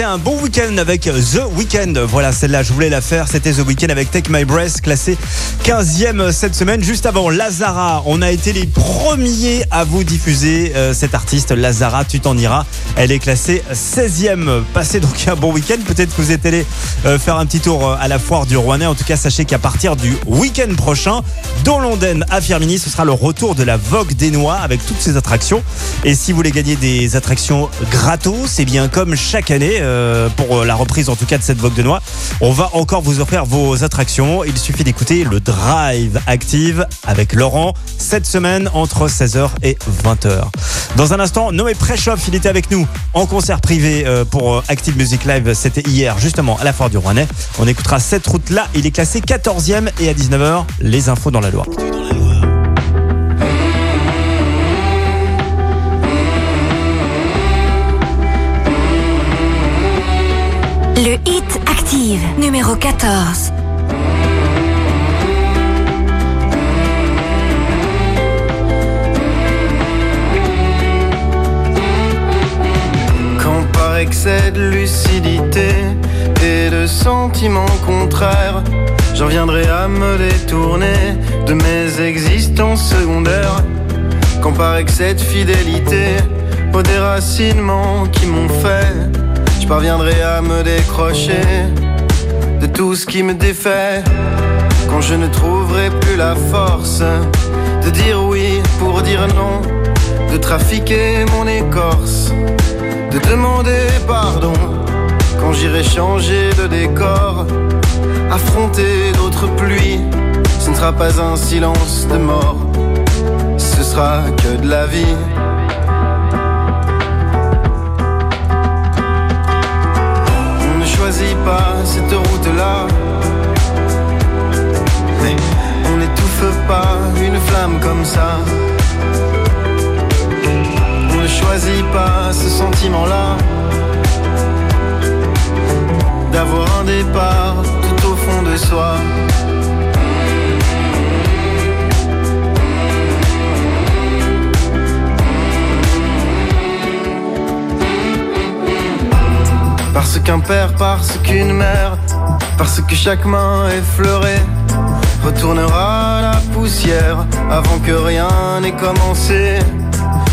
Passez un bon avec The Weeknd. Voilà, celle-là, je voulais la faire. C'était The Weeknd avec Take My Breath, classé 15e cette semaine. Juste avant, Lazara. On a été les premiers à vous diffuser euh, cet artiste, Lazara, tu t'en iras. Elle est classée 16e. Passez donc un bon week-end. Peut-être que vous êtes allé euh, faire un petit tour euh, à la foire du Rouennais. En tout cas, sachez qu'à partir du week-end prochain, dans London, à Firmini, ce sera le retour de la Vogue des Noix avec toutes ses attractions. Et si vous voulez gagner des attractions gratos, c'est bien comme chaque année, euh, pour la reprise en tout cas de cette Vogue de Noix, on va encore vous offrir vos attractions. Il suffit d'écouter le Drive Active avec Laurent cette semaine entre 16h et 20h. Dans un instant, Noé Préchoff, il était avec nous en concert privé euh, pour euh, Active Music Live. C'était hier justement à la foire du Rouennais. On écoutera cette route-là. Il est classé 14e et à 19h, les infos dans la Loire. Le hit active, numéro 14. Quand par excès de lucidité et de sentiments contraires, j'en viendrai à me détourner de mes existences secondaires. Quand par excès de fidélité aux déracinements qui m'ont fait, parviendrai à me décrocher de tout ce qui me défait. Quand je ne trouverai plus la force de dire oui pour dire non, de trafiquer mon écorce, de demander pardon. Quand j'irai changer de décor, affronter d'autres pluies, ce ne sera pas un silence de mort, ce sera que de la vie. Choisit pas cette route-là. Mais on n'étouffe pas une flamme comme ça. On ne choisit pas ce sentiment-là. D'avoir un départ tout au fond de soi. Parce qu'un père, parce qu'une mère, parce que chaque main effleurée retournera la poussière avant que rien n'ait commencé.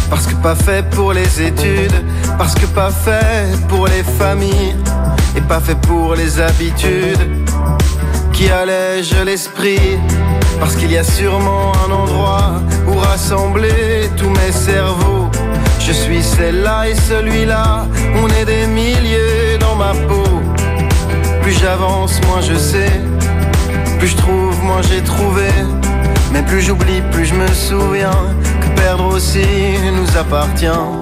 Parce que pas fait pour les études, parce que pas fait pour les familles et pas fait pour les habitudes qui allègent l'esprit. Parce qu'il y a sûrement un endroit où rassembler tous mes cerveaux. Je suis celle-là et celui-là, on est des milliers Plus j'avance, moins je sais. Plus je trouve, moins j'ai trouvé. Mais plus j'oublie, plus je me souviens que perdre aussi nous appartient.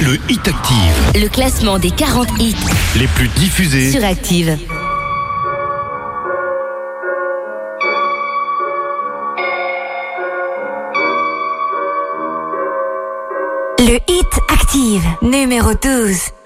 le Hit Active. Le classement des 40 hits les plus diffusés sur Active. Le Hit Active, numéro 12.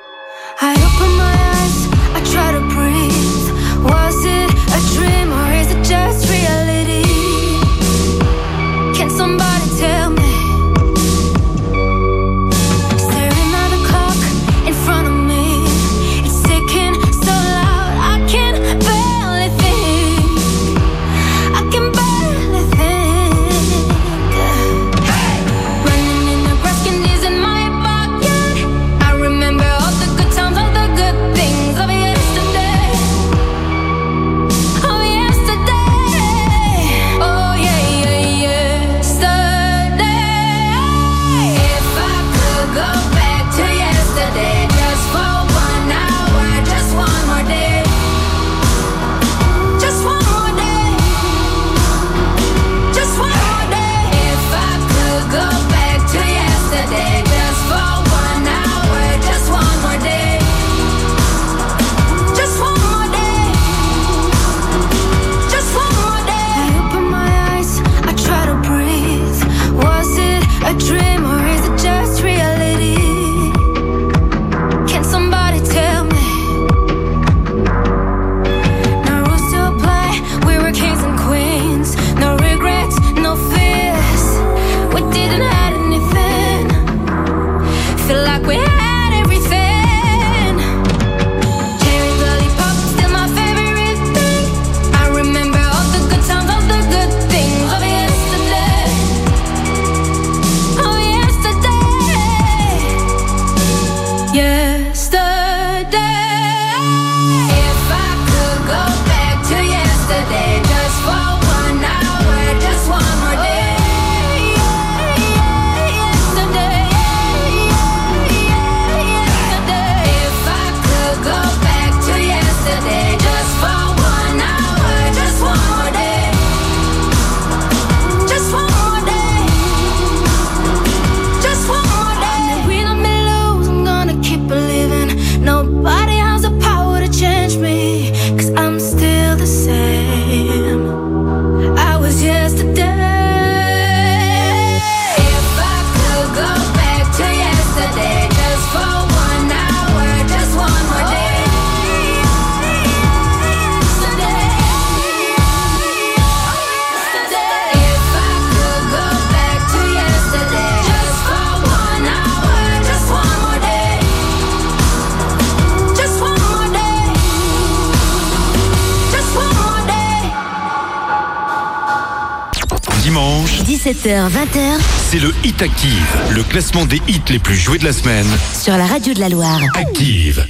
20h. C'est le Hit Active, le classement des hits les plus joués de la semaine. Sur la radio de la Loire. Active.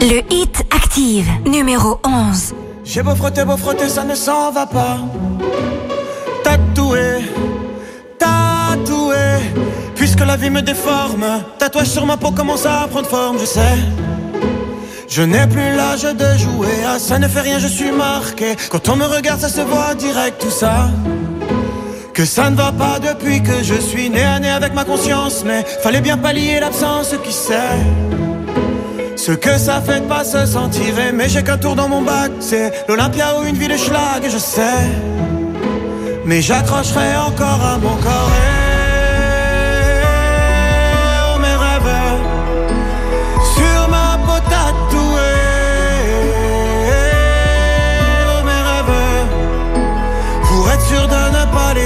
Le Hit Active, numéro 11. J'ai beau frotter, beau frotter, ça ne s'en va pas. Tatoué, tatoué. Puisque la vie me déforme, tatouage sur ma peau commence à prendre forme, je sais. Je n'ai plus l'âge de jouer, ah ça ne fait rien, je suis marqué. Quand on me regarde, ça se voit direct tout ça. Que ça ne va pas depuis que je suis né à nez avec ma conscience, mais fallait bien pallier l'absence qui sait. Ce que ça fait de pas se sentir aimé, j'ai qu'un tour dans mon bac, c'est l'Olympia ou une vie de schlag, je sais. Mais j'accrocherai encore à mon corps et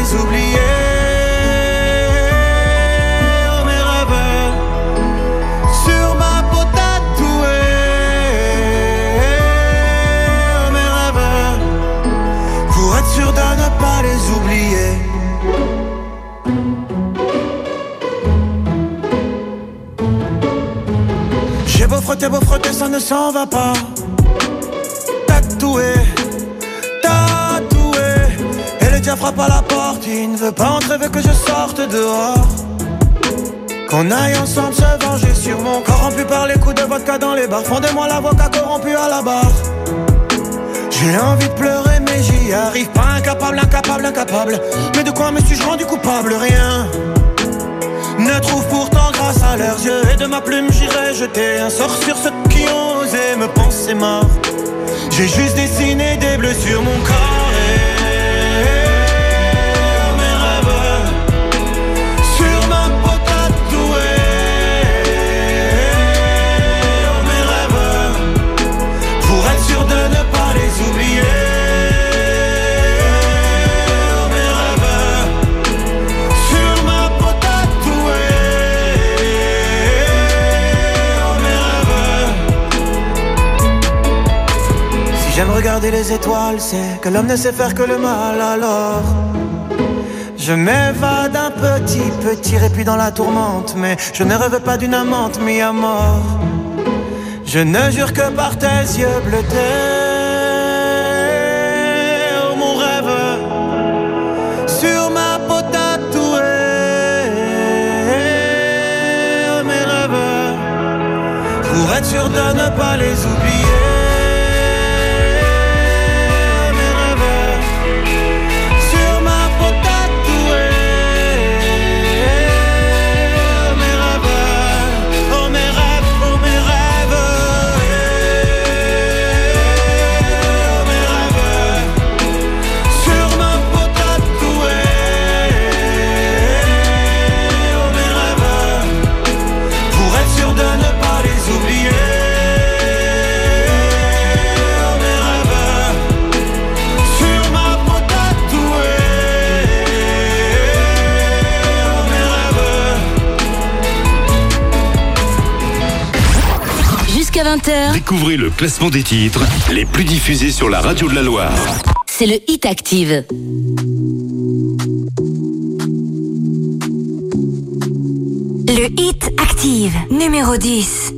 les oublier. Oh, mes rêves sur ma peau tatouée. Oh, mes rêves pour être sûr de ne pas les oublier. J'ai beau frotter, beau frotter, ça ne s'en va pas. Tatoué. Frappe à la porte, il ne veut pas entrer, veut que je sorte dehors. Qu'on aille ensemble se venger sur mon corps rompu par les coups de vodka dans les bars. Fondez-moi l'avocat corrompu à la barre. J'ai envie de pleurer, mais j'y arrive pas. Incapable, incapable, incapable. Mais de quoi me suis-je rendu coupable? Rien. Ne trouve pourtant grâce à leurs yeux et de ma plume j'irai jeter un sort sur ceux qui ont osé me penser mort. J'ai juste dessiné des bleus sur mon corps regarder les étoiles, c'est que l'homme ne sait faire que le mal alors. Je m'évade un petit, petit répit dans la tourmente, mais je ne rêve pas d'une amante mis à mort. Je ne jure que par tes yeux bleutés. Oh, mon rêve sur ma peau tatouée. Oh, mes rêves pour être sûr de ne pas les oublier. 20h, Découvrez le classement des titres les plus diffusés sur la radio de la Loire. c'est le Hit Active. Le hit active, numéro 10.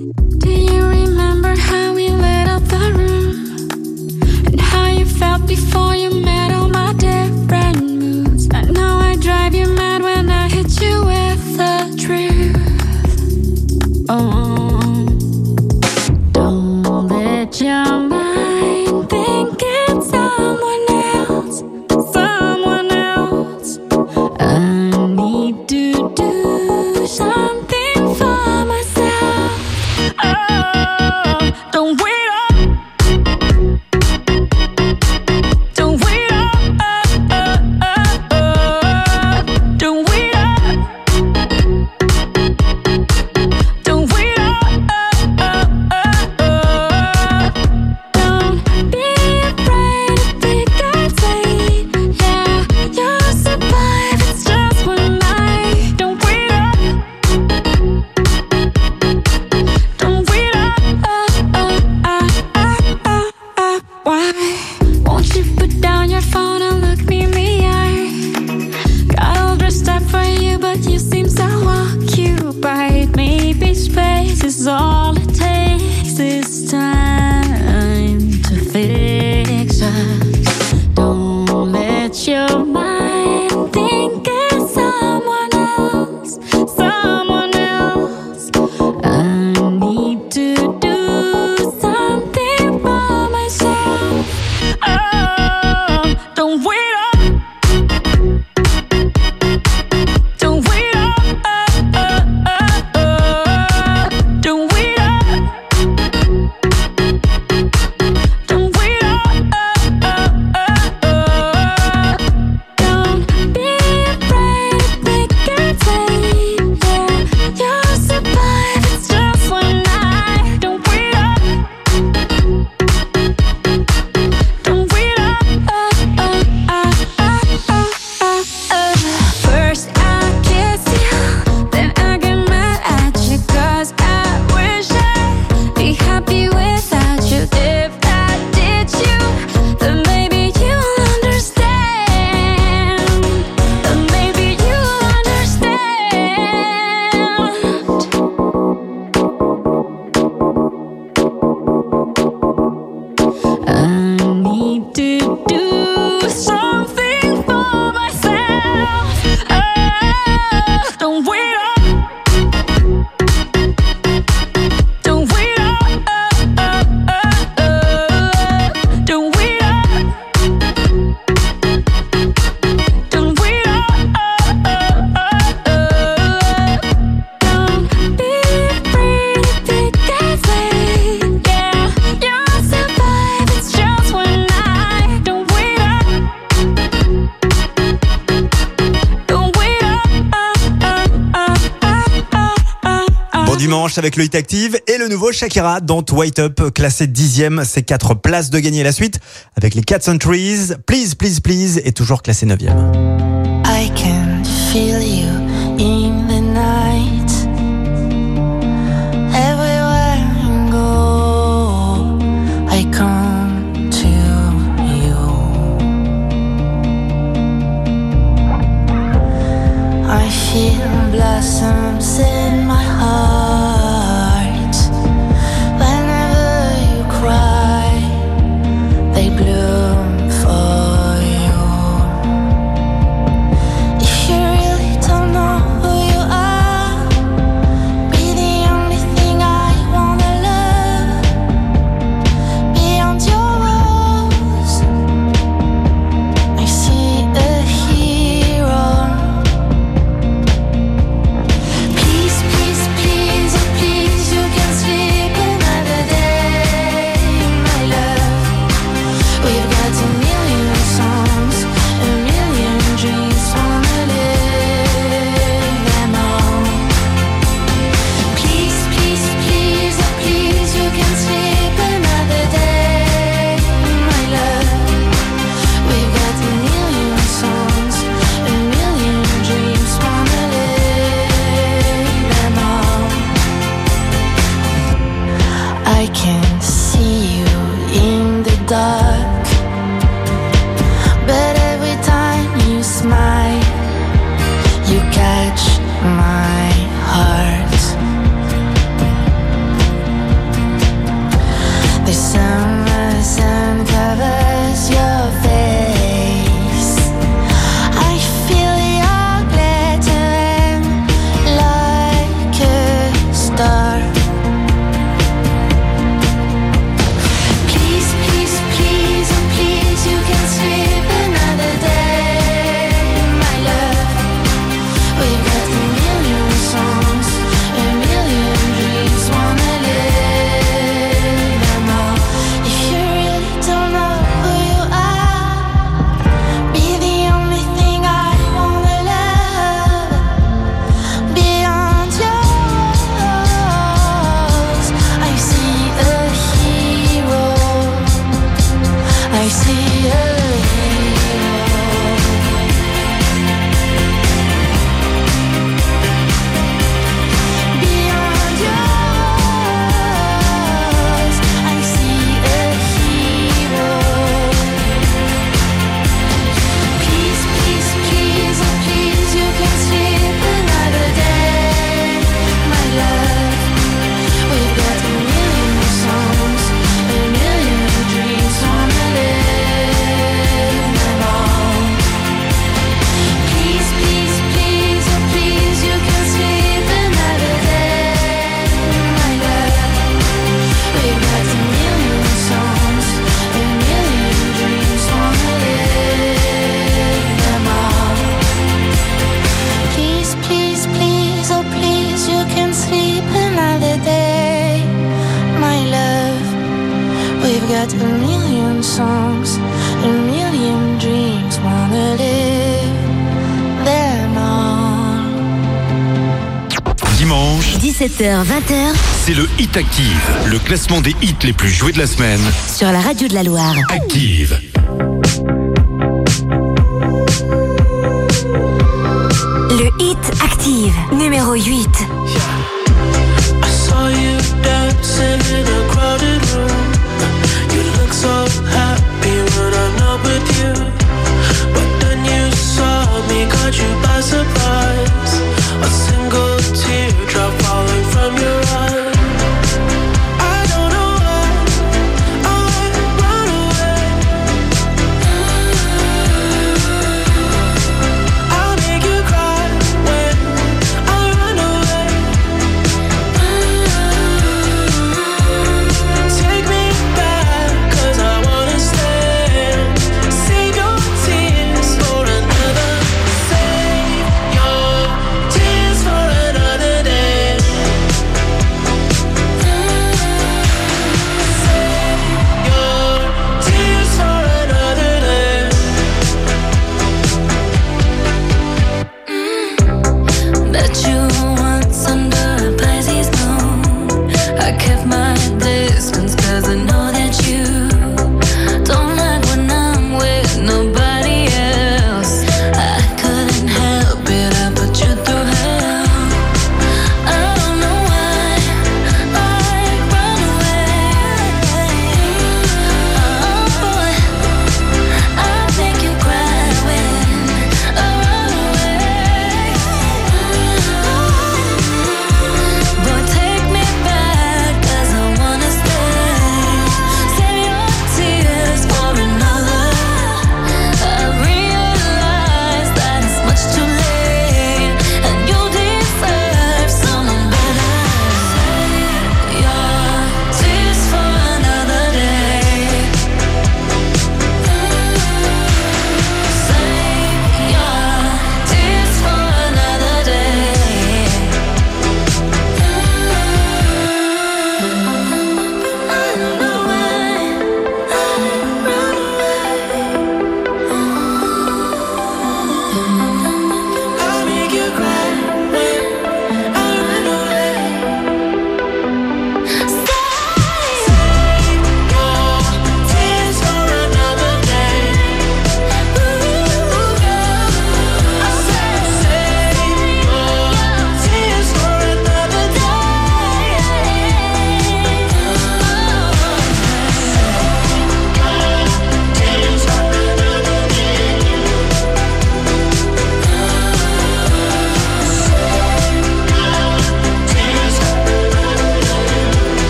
avec le Hit Active et le nouveau Shakira dans White Up, classé dixième. C'est quatre places de gagner la suite avec les Cats and Trees, Please, Please, Please et toujours classé neuvième. 20h, c'est le Hit Active, le classement des hits les plus joués de la semaine. Sur la radio de la Loire. Active. Le Hit Active, numéro 8.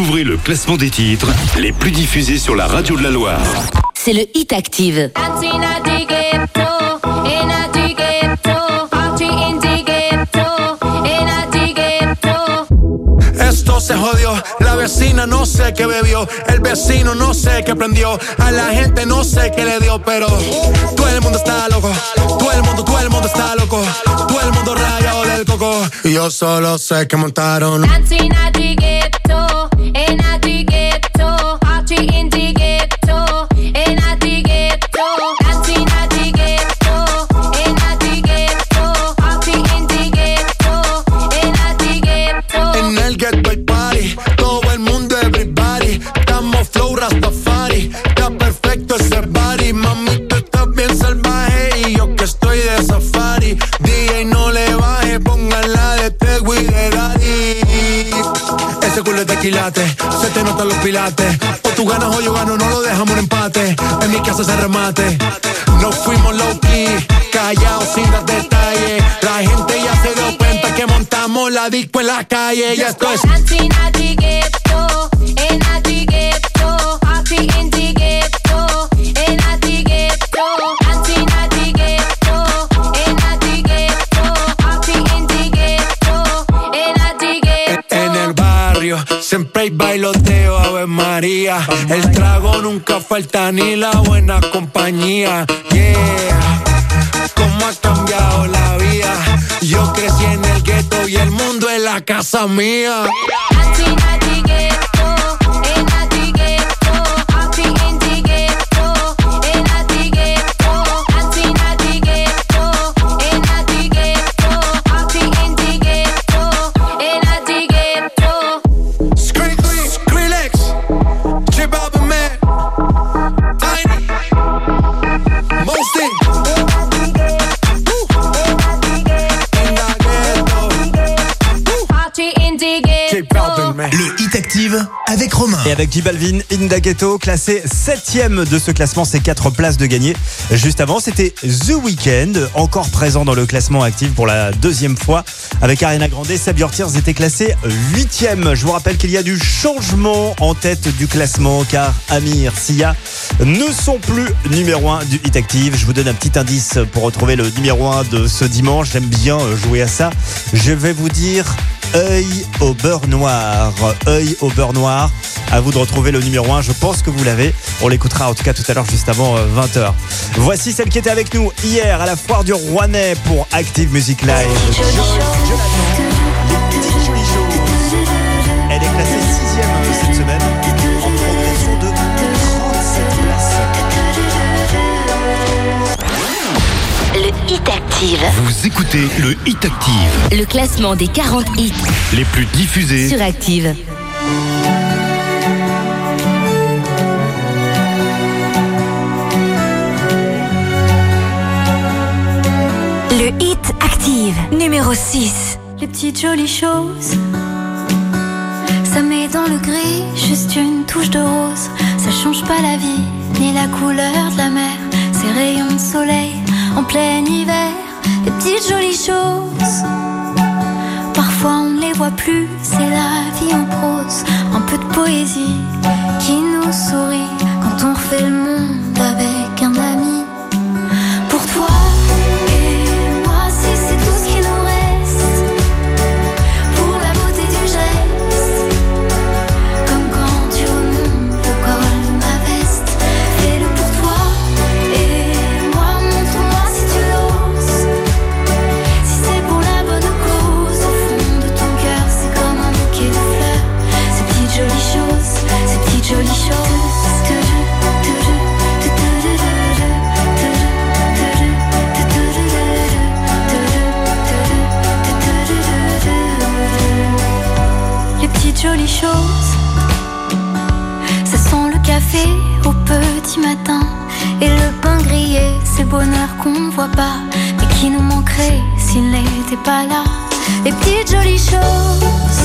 Découvrez le classement des titres les plus diffusés sur la radio de la Loire. c'est le Hit Active. Esto se jodió, la vecina no sé qué bebió, el vecino no sé qué prendió, a la gente no sé qué le dio, pero todo el mundo está loco, todo el mundo, todo el mundo está loco, todo el mundo rayado del coco, y yo solo sé que montaron. La calle, y esto es... la casa avec J Balvin, Inda Ghetto, classé 7ème de ce classement, c'est 4 places de gagné. Juste avant, c'était The Weeknd, encore présent dans le classement actif pour la deuxième fois. Avec Ariana Grande, Seb Yortiers était classé 8ème. Je vous rappelle qu'il y a du changement en tête du classement car Amir, Sia ne sont plus numéro 1 du Hit Active. Je vous donne un petit indice pour retrouver le numéro 1 de ce dimanche. J'aime bien jouer à ça. Je vais vous dire œil au beurre noir. Œil au beurre noir. À vous de retrouver le numéro 1. Je pense que vous l'avez. On l'écoutera en tout cas tout à l'heure juste avant euh, 20h. Voici celle qui était avec nous hier à la foire du Rouennais pour Active Music Live. Elle est classée 6ème cette semaine. En progression de 37 places. Le Hit Active. Vous écoutez le Hit Active, Le classement des 40 hits les plus diffusés. sur Active. Numéro 6. Les petites jolies choses. Ça met dans le gris, juste une touche de rose. Ça change pas la vie, ni la couleur de la mer. Ces rayons de soleil en plein hiver. Les petites jolies choses. Parfois on ne les voit plus, c'est la vie en prose. Un peu de poésie qui nous sourit quand on refait le monde avec choses. Ça le café au petit matin. Et le pain grillé, c'est le bonheur qu'on voit pas. Mais qui nous manquerait s'il n'était pas là. Les petites jolies choses.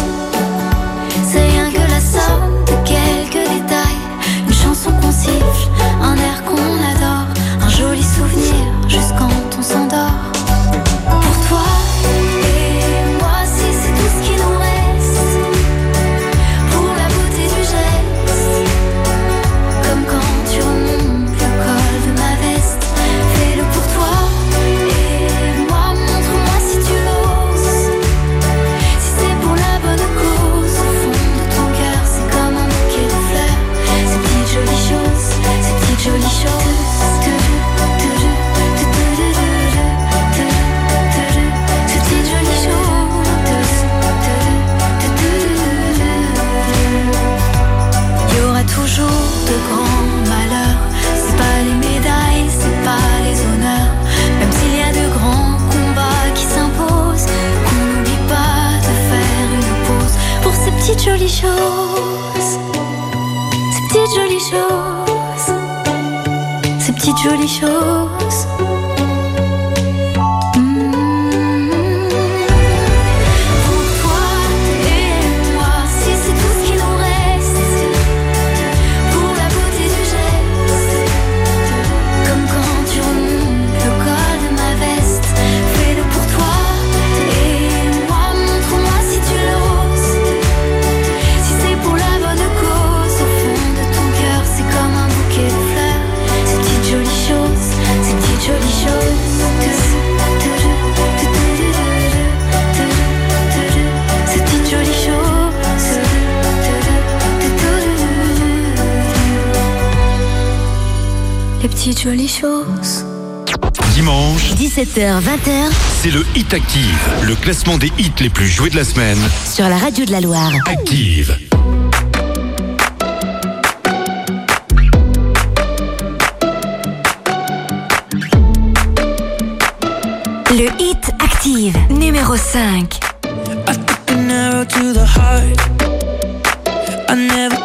C'est rien que la somme de quelques détails. Une chanson qu'on siffle, un air qu'on adore. Un joli souvenir juste quand on s'endort. jolies choses, ces petites jolies choses, ces petites jolies choses. petites jolies choses. Dimanche, 17h-20h, c'est le Hit Active, le classement des hits les plus joués de la semaine. Sur la radio de la Loire. Active. Le Hit Active, numéro 5. I took to the heart. I never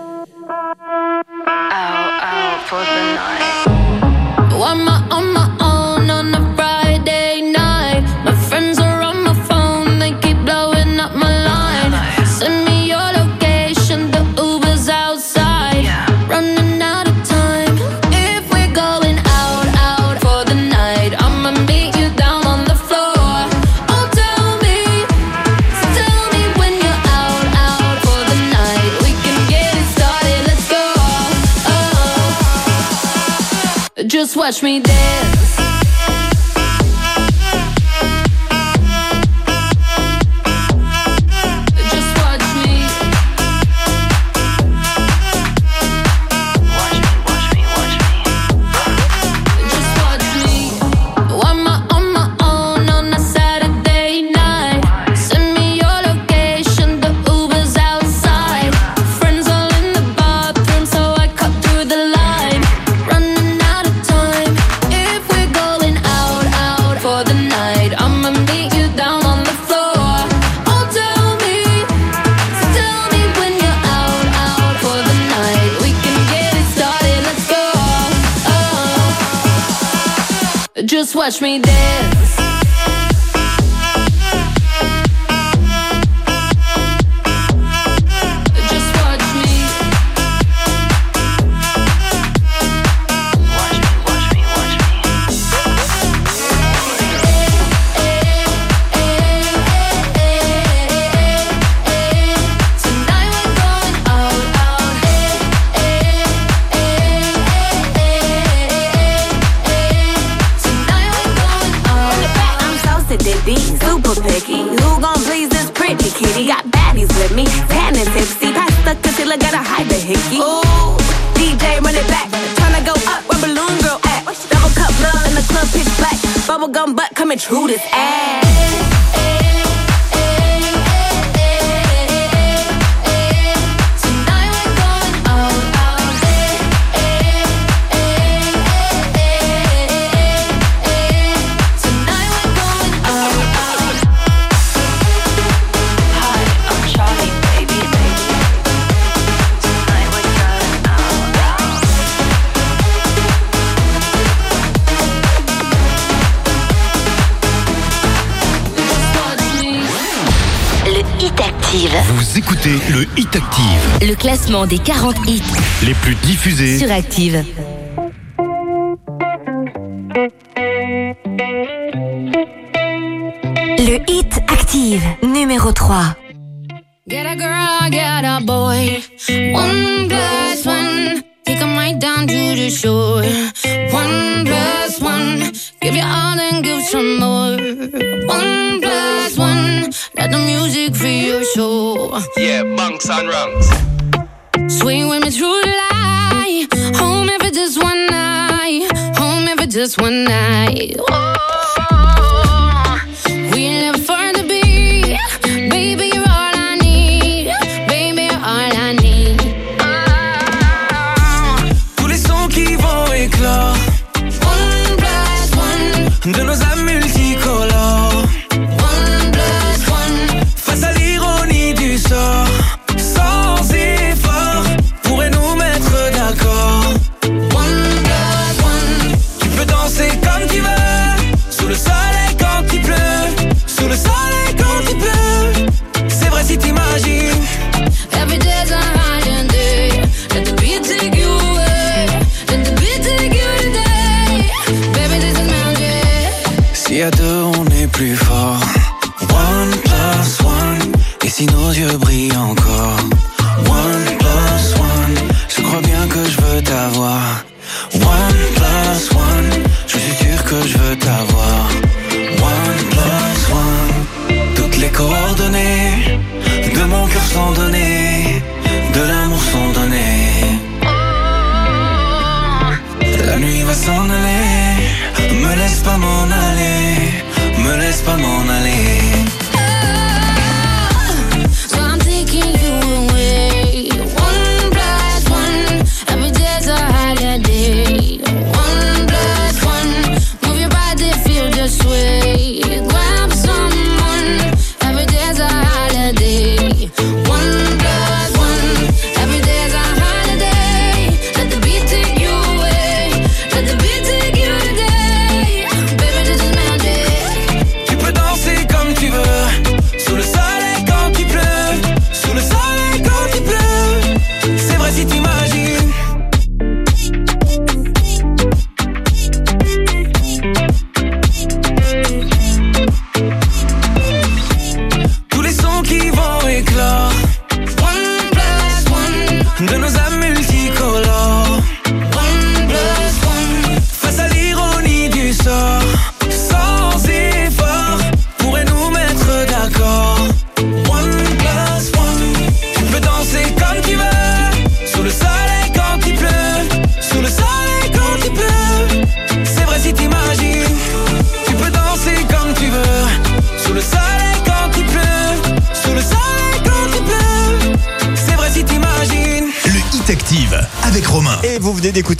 Watch me dance. des 40 hits les plus diffusés sur Active.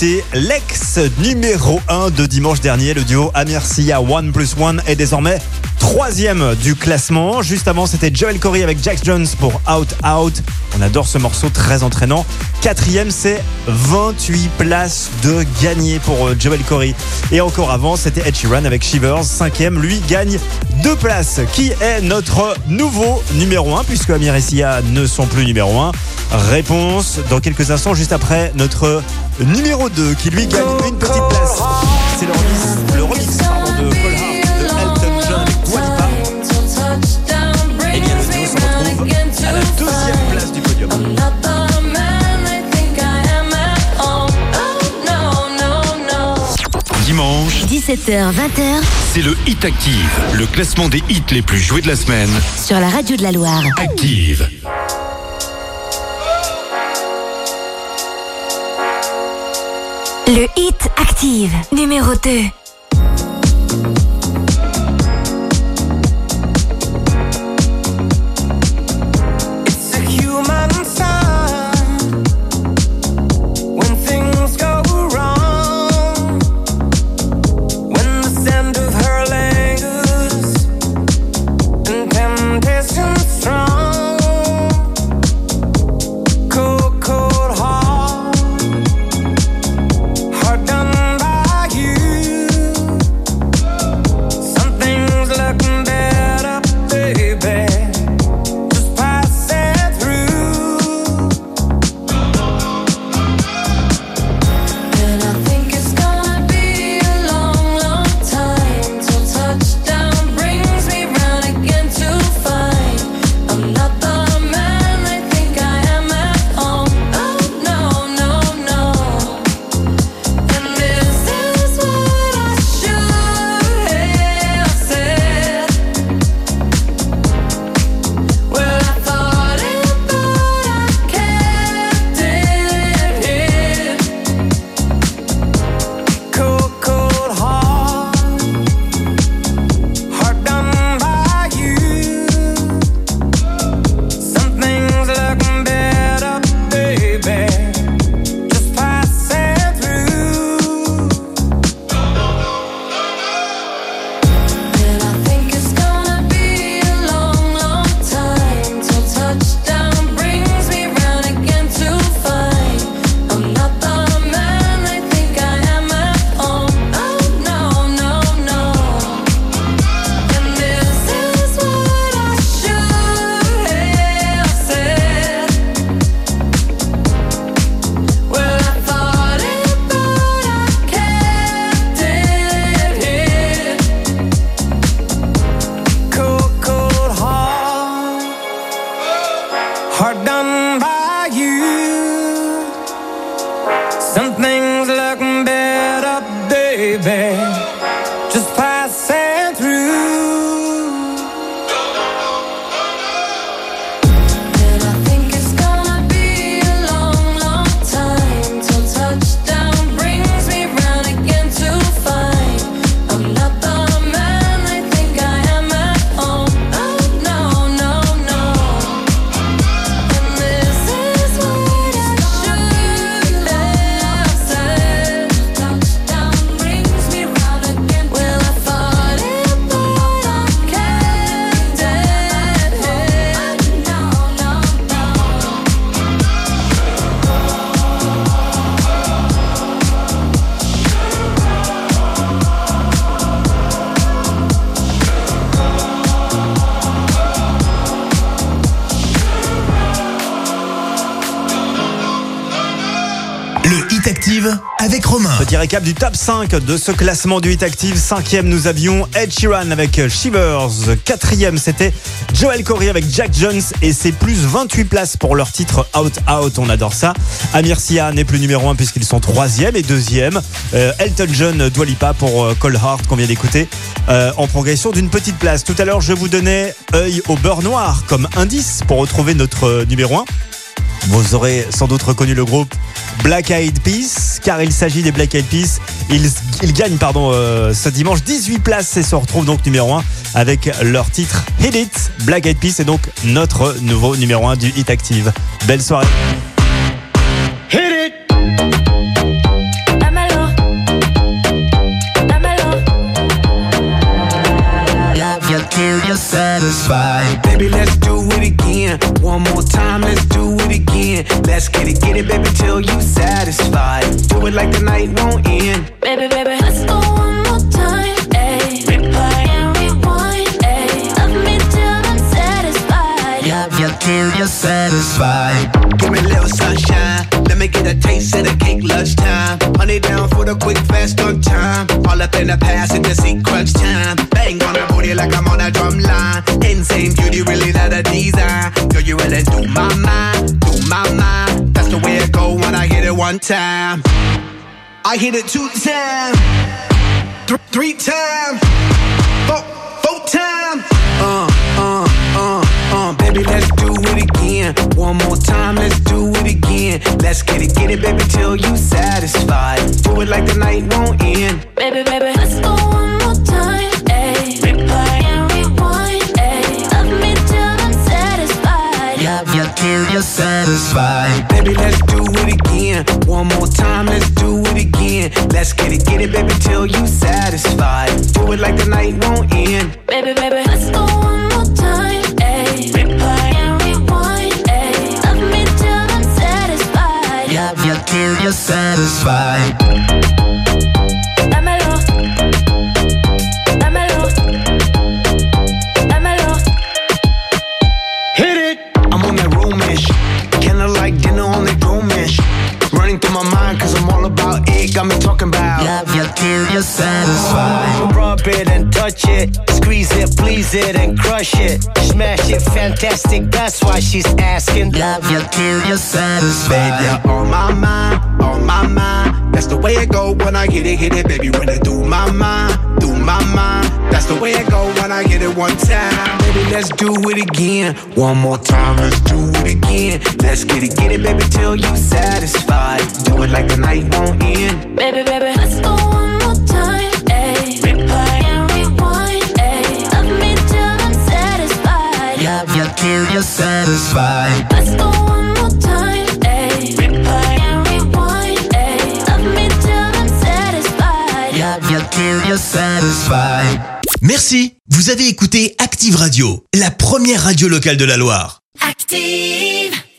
D'écouter l'ex numéro 1 de dimanche dernier. Le duo Amir Sia One Plus One est désormais troisième du classement. Juste avant, c'était Joel Corey avec Jack Jones pour Out Out. On adore ce morceau, très entraînant. Quatrième, c'est 28 places de gagné pour euh, Joel Corey. Et encore avant, c'était Ed Sheeran avec Shivers. Cinquième, lui, gagne deux places. Qui est notre nouveau numéro 1 puisque Amir et Sia ne sont plus numéro 1 Réponse dans quelques instants, juste après notre numéro 2 qui lui gagne une petite place. C'est le remix, le remix pardon, de Paul Hart de Elton John avec Dua Lipa. Eh bien, le duo se retrouve à la deuxième place du podium. Dimanche, 17h, 20h c'est le Hit Active, le classement des hits les plus joués de la semaine. sur la radio de la Loire. Active. Le hit active, numéro 2. Récap du top 5 de ce classement du Hit Active. Cinquième, nous avions Ed Sheeran avec Shivers. Quatrième, c'était Joel Corey avec Jack Jones et c'est plus 28 places pour leur titre Out Out. On adore ça. Amir Sia n'est plus numéro 1 puisqu'ils sont troisième et deuxième. euh, Elton John, Dua Lipa pour euh, Cold Heart qu'on vient d'écouter euh, en progression d'une petite place. Tout à l'heure, je vous donnais œil au beurre noir comme indice pour retrouver notre euh, numéro 1. Vous aurez sans doute reconnu le groupe Black Eyed Peas, car il s'agit des Black Eyed Peas. Ils, gagnent pardon, euh, ce dimanche 18 places et se retrouvent donc numéro 1 avec leur titre Hit It. Black Eyed Peas est donc notre nouveau numéro 1 du Hit Active. Belle soirée. Hit it. you're satisfied. Baby, let's do it again. One more time, let's do it again. Let's get it, get it, baby. It like the night won't end. Baby, baby, let's go one more time. Ayy. Replay and rewind. Ayy. Love me till I'm satisfied. Love you till you're satisfied. Give me a little sunshine. Let me get a taste of the cake lunchtime. Honey down for the quick, fast on time. All up in the past, it just see crunch time. Bang on the booty like I'm on a drum line. Insane beauty, really not a design. Girl, you really do my mind, one time. I hit it two times, th- three times, four, four times. Uh, uh, uh, uh, baby, let's do it again. One more time, let's do it again. Let's get it, get it, baby, till you satisfied. Do it like the night won't end. Baby, baby, let's go one more time. Ayy. Love you till you're satisfied. Baby, let's do it again. One more time, let's do it again. Let's get it, get it, baby, till you satisfied. Do it like the night won't end. Baby, baby, let's go one more time. Ayy. Replay and rewind. Ayy. Love me till I'm satisfied. Love you till you're satisfied. You're satisfied. Rub it and touch it, squeeze it, please it and crush it. Smash it, fantastic, that's why she's asking. Love you till you're satisfied. Baby, you're on my mind, on my mind. That's the way it go when I get it, hit it, baby. When I do my mind, do my mind. That's the way it go when I get it one time. Baby, let's do it again. One more time, let's do it again. Let's get it, get it, baby, till you satisfied. Do it like the night won't end. Baby, baby, let's go one till you're satisfied. Let's go one more time. Ayy. Replay and rewind. Ayy? Love me till I'm satisfied. Love you till you're satisfied. Merci. Vous avez écouté Active Radio, la première radio locale de la Loire. Active.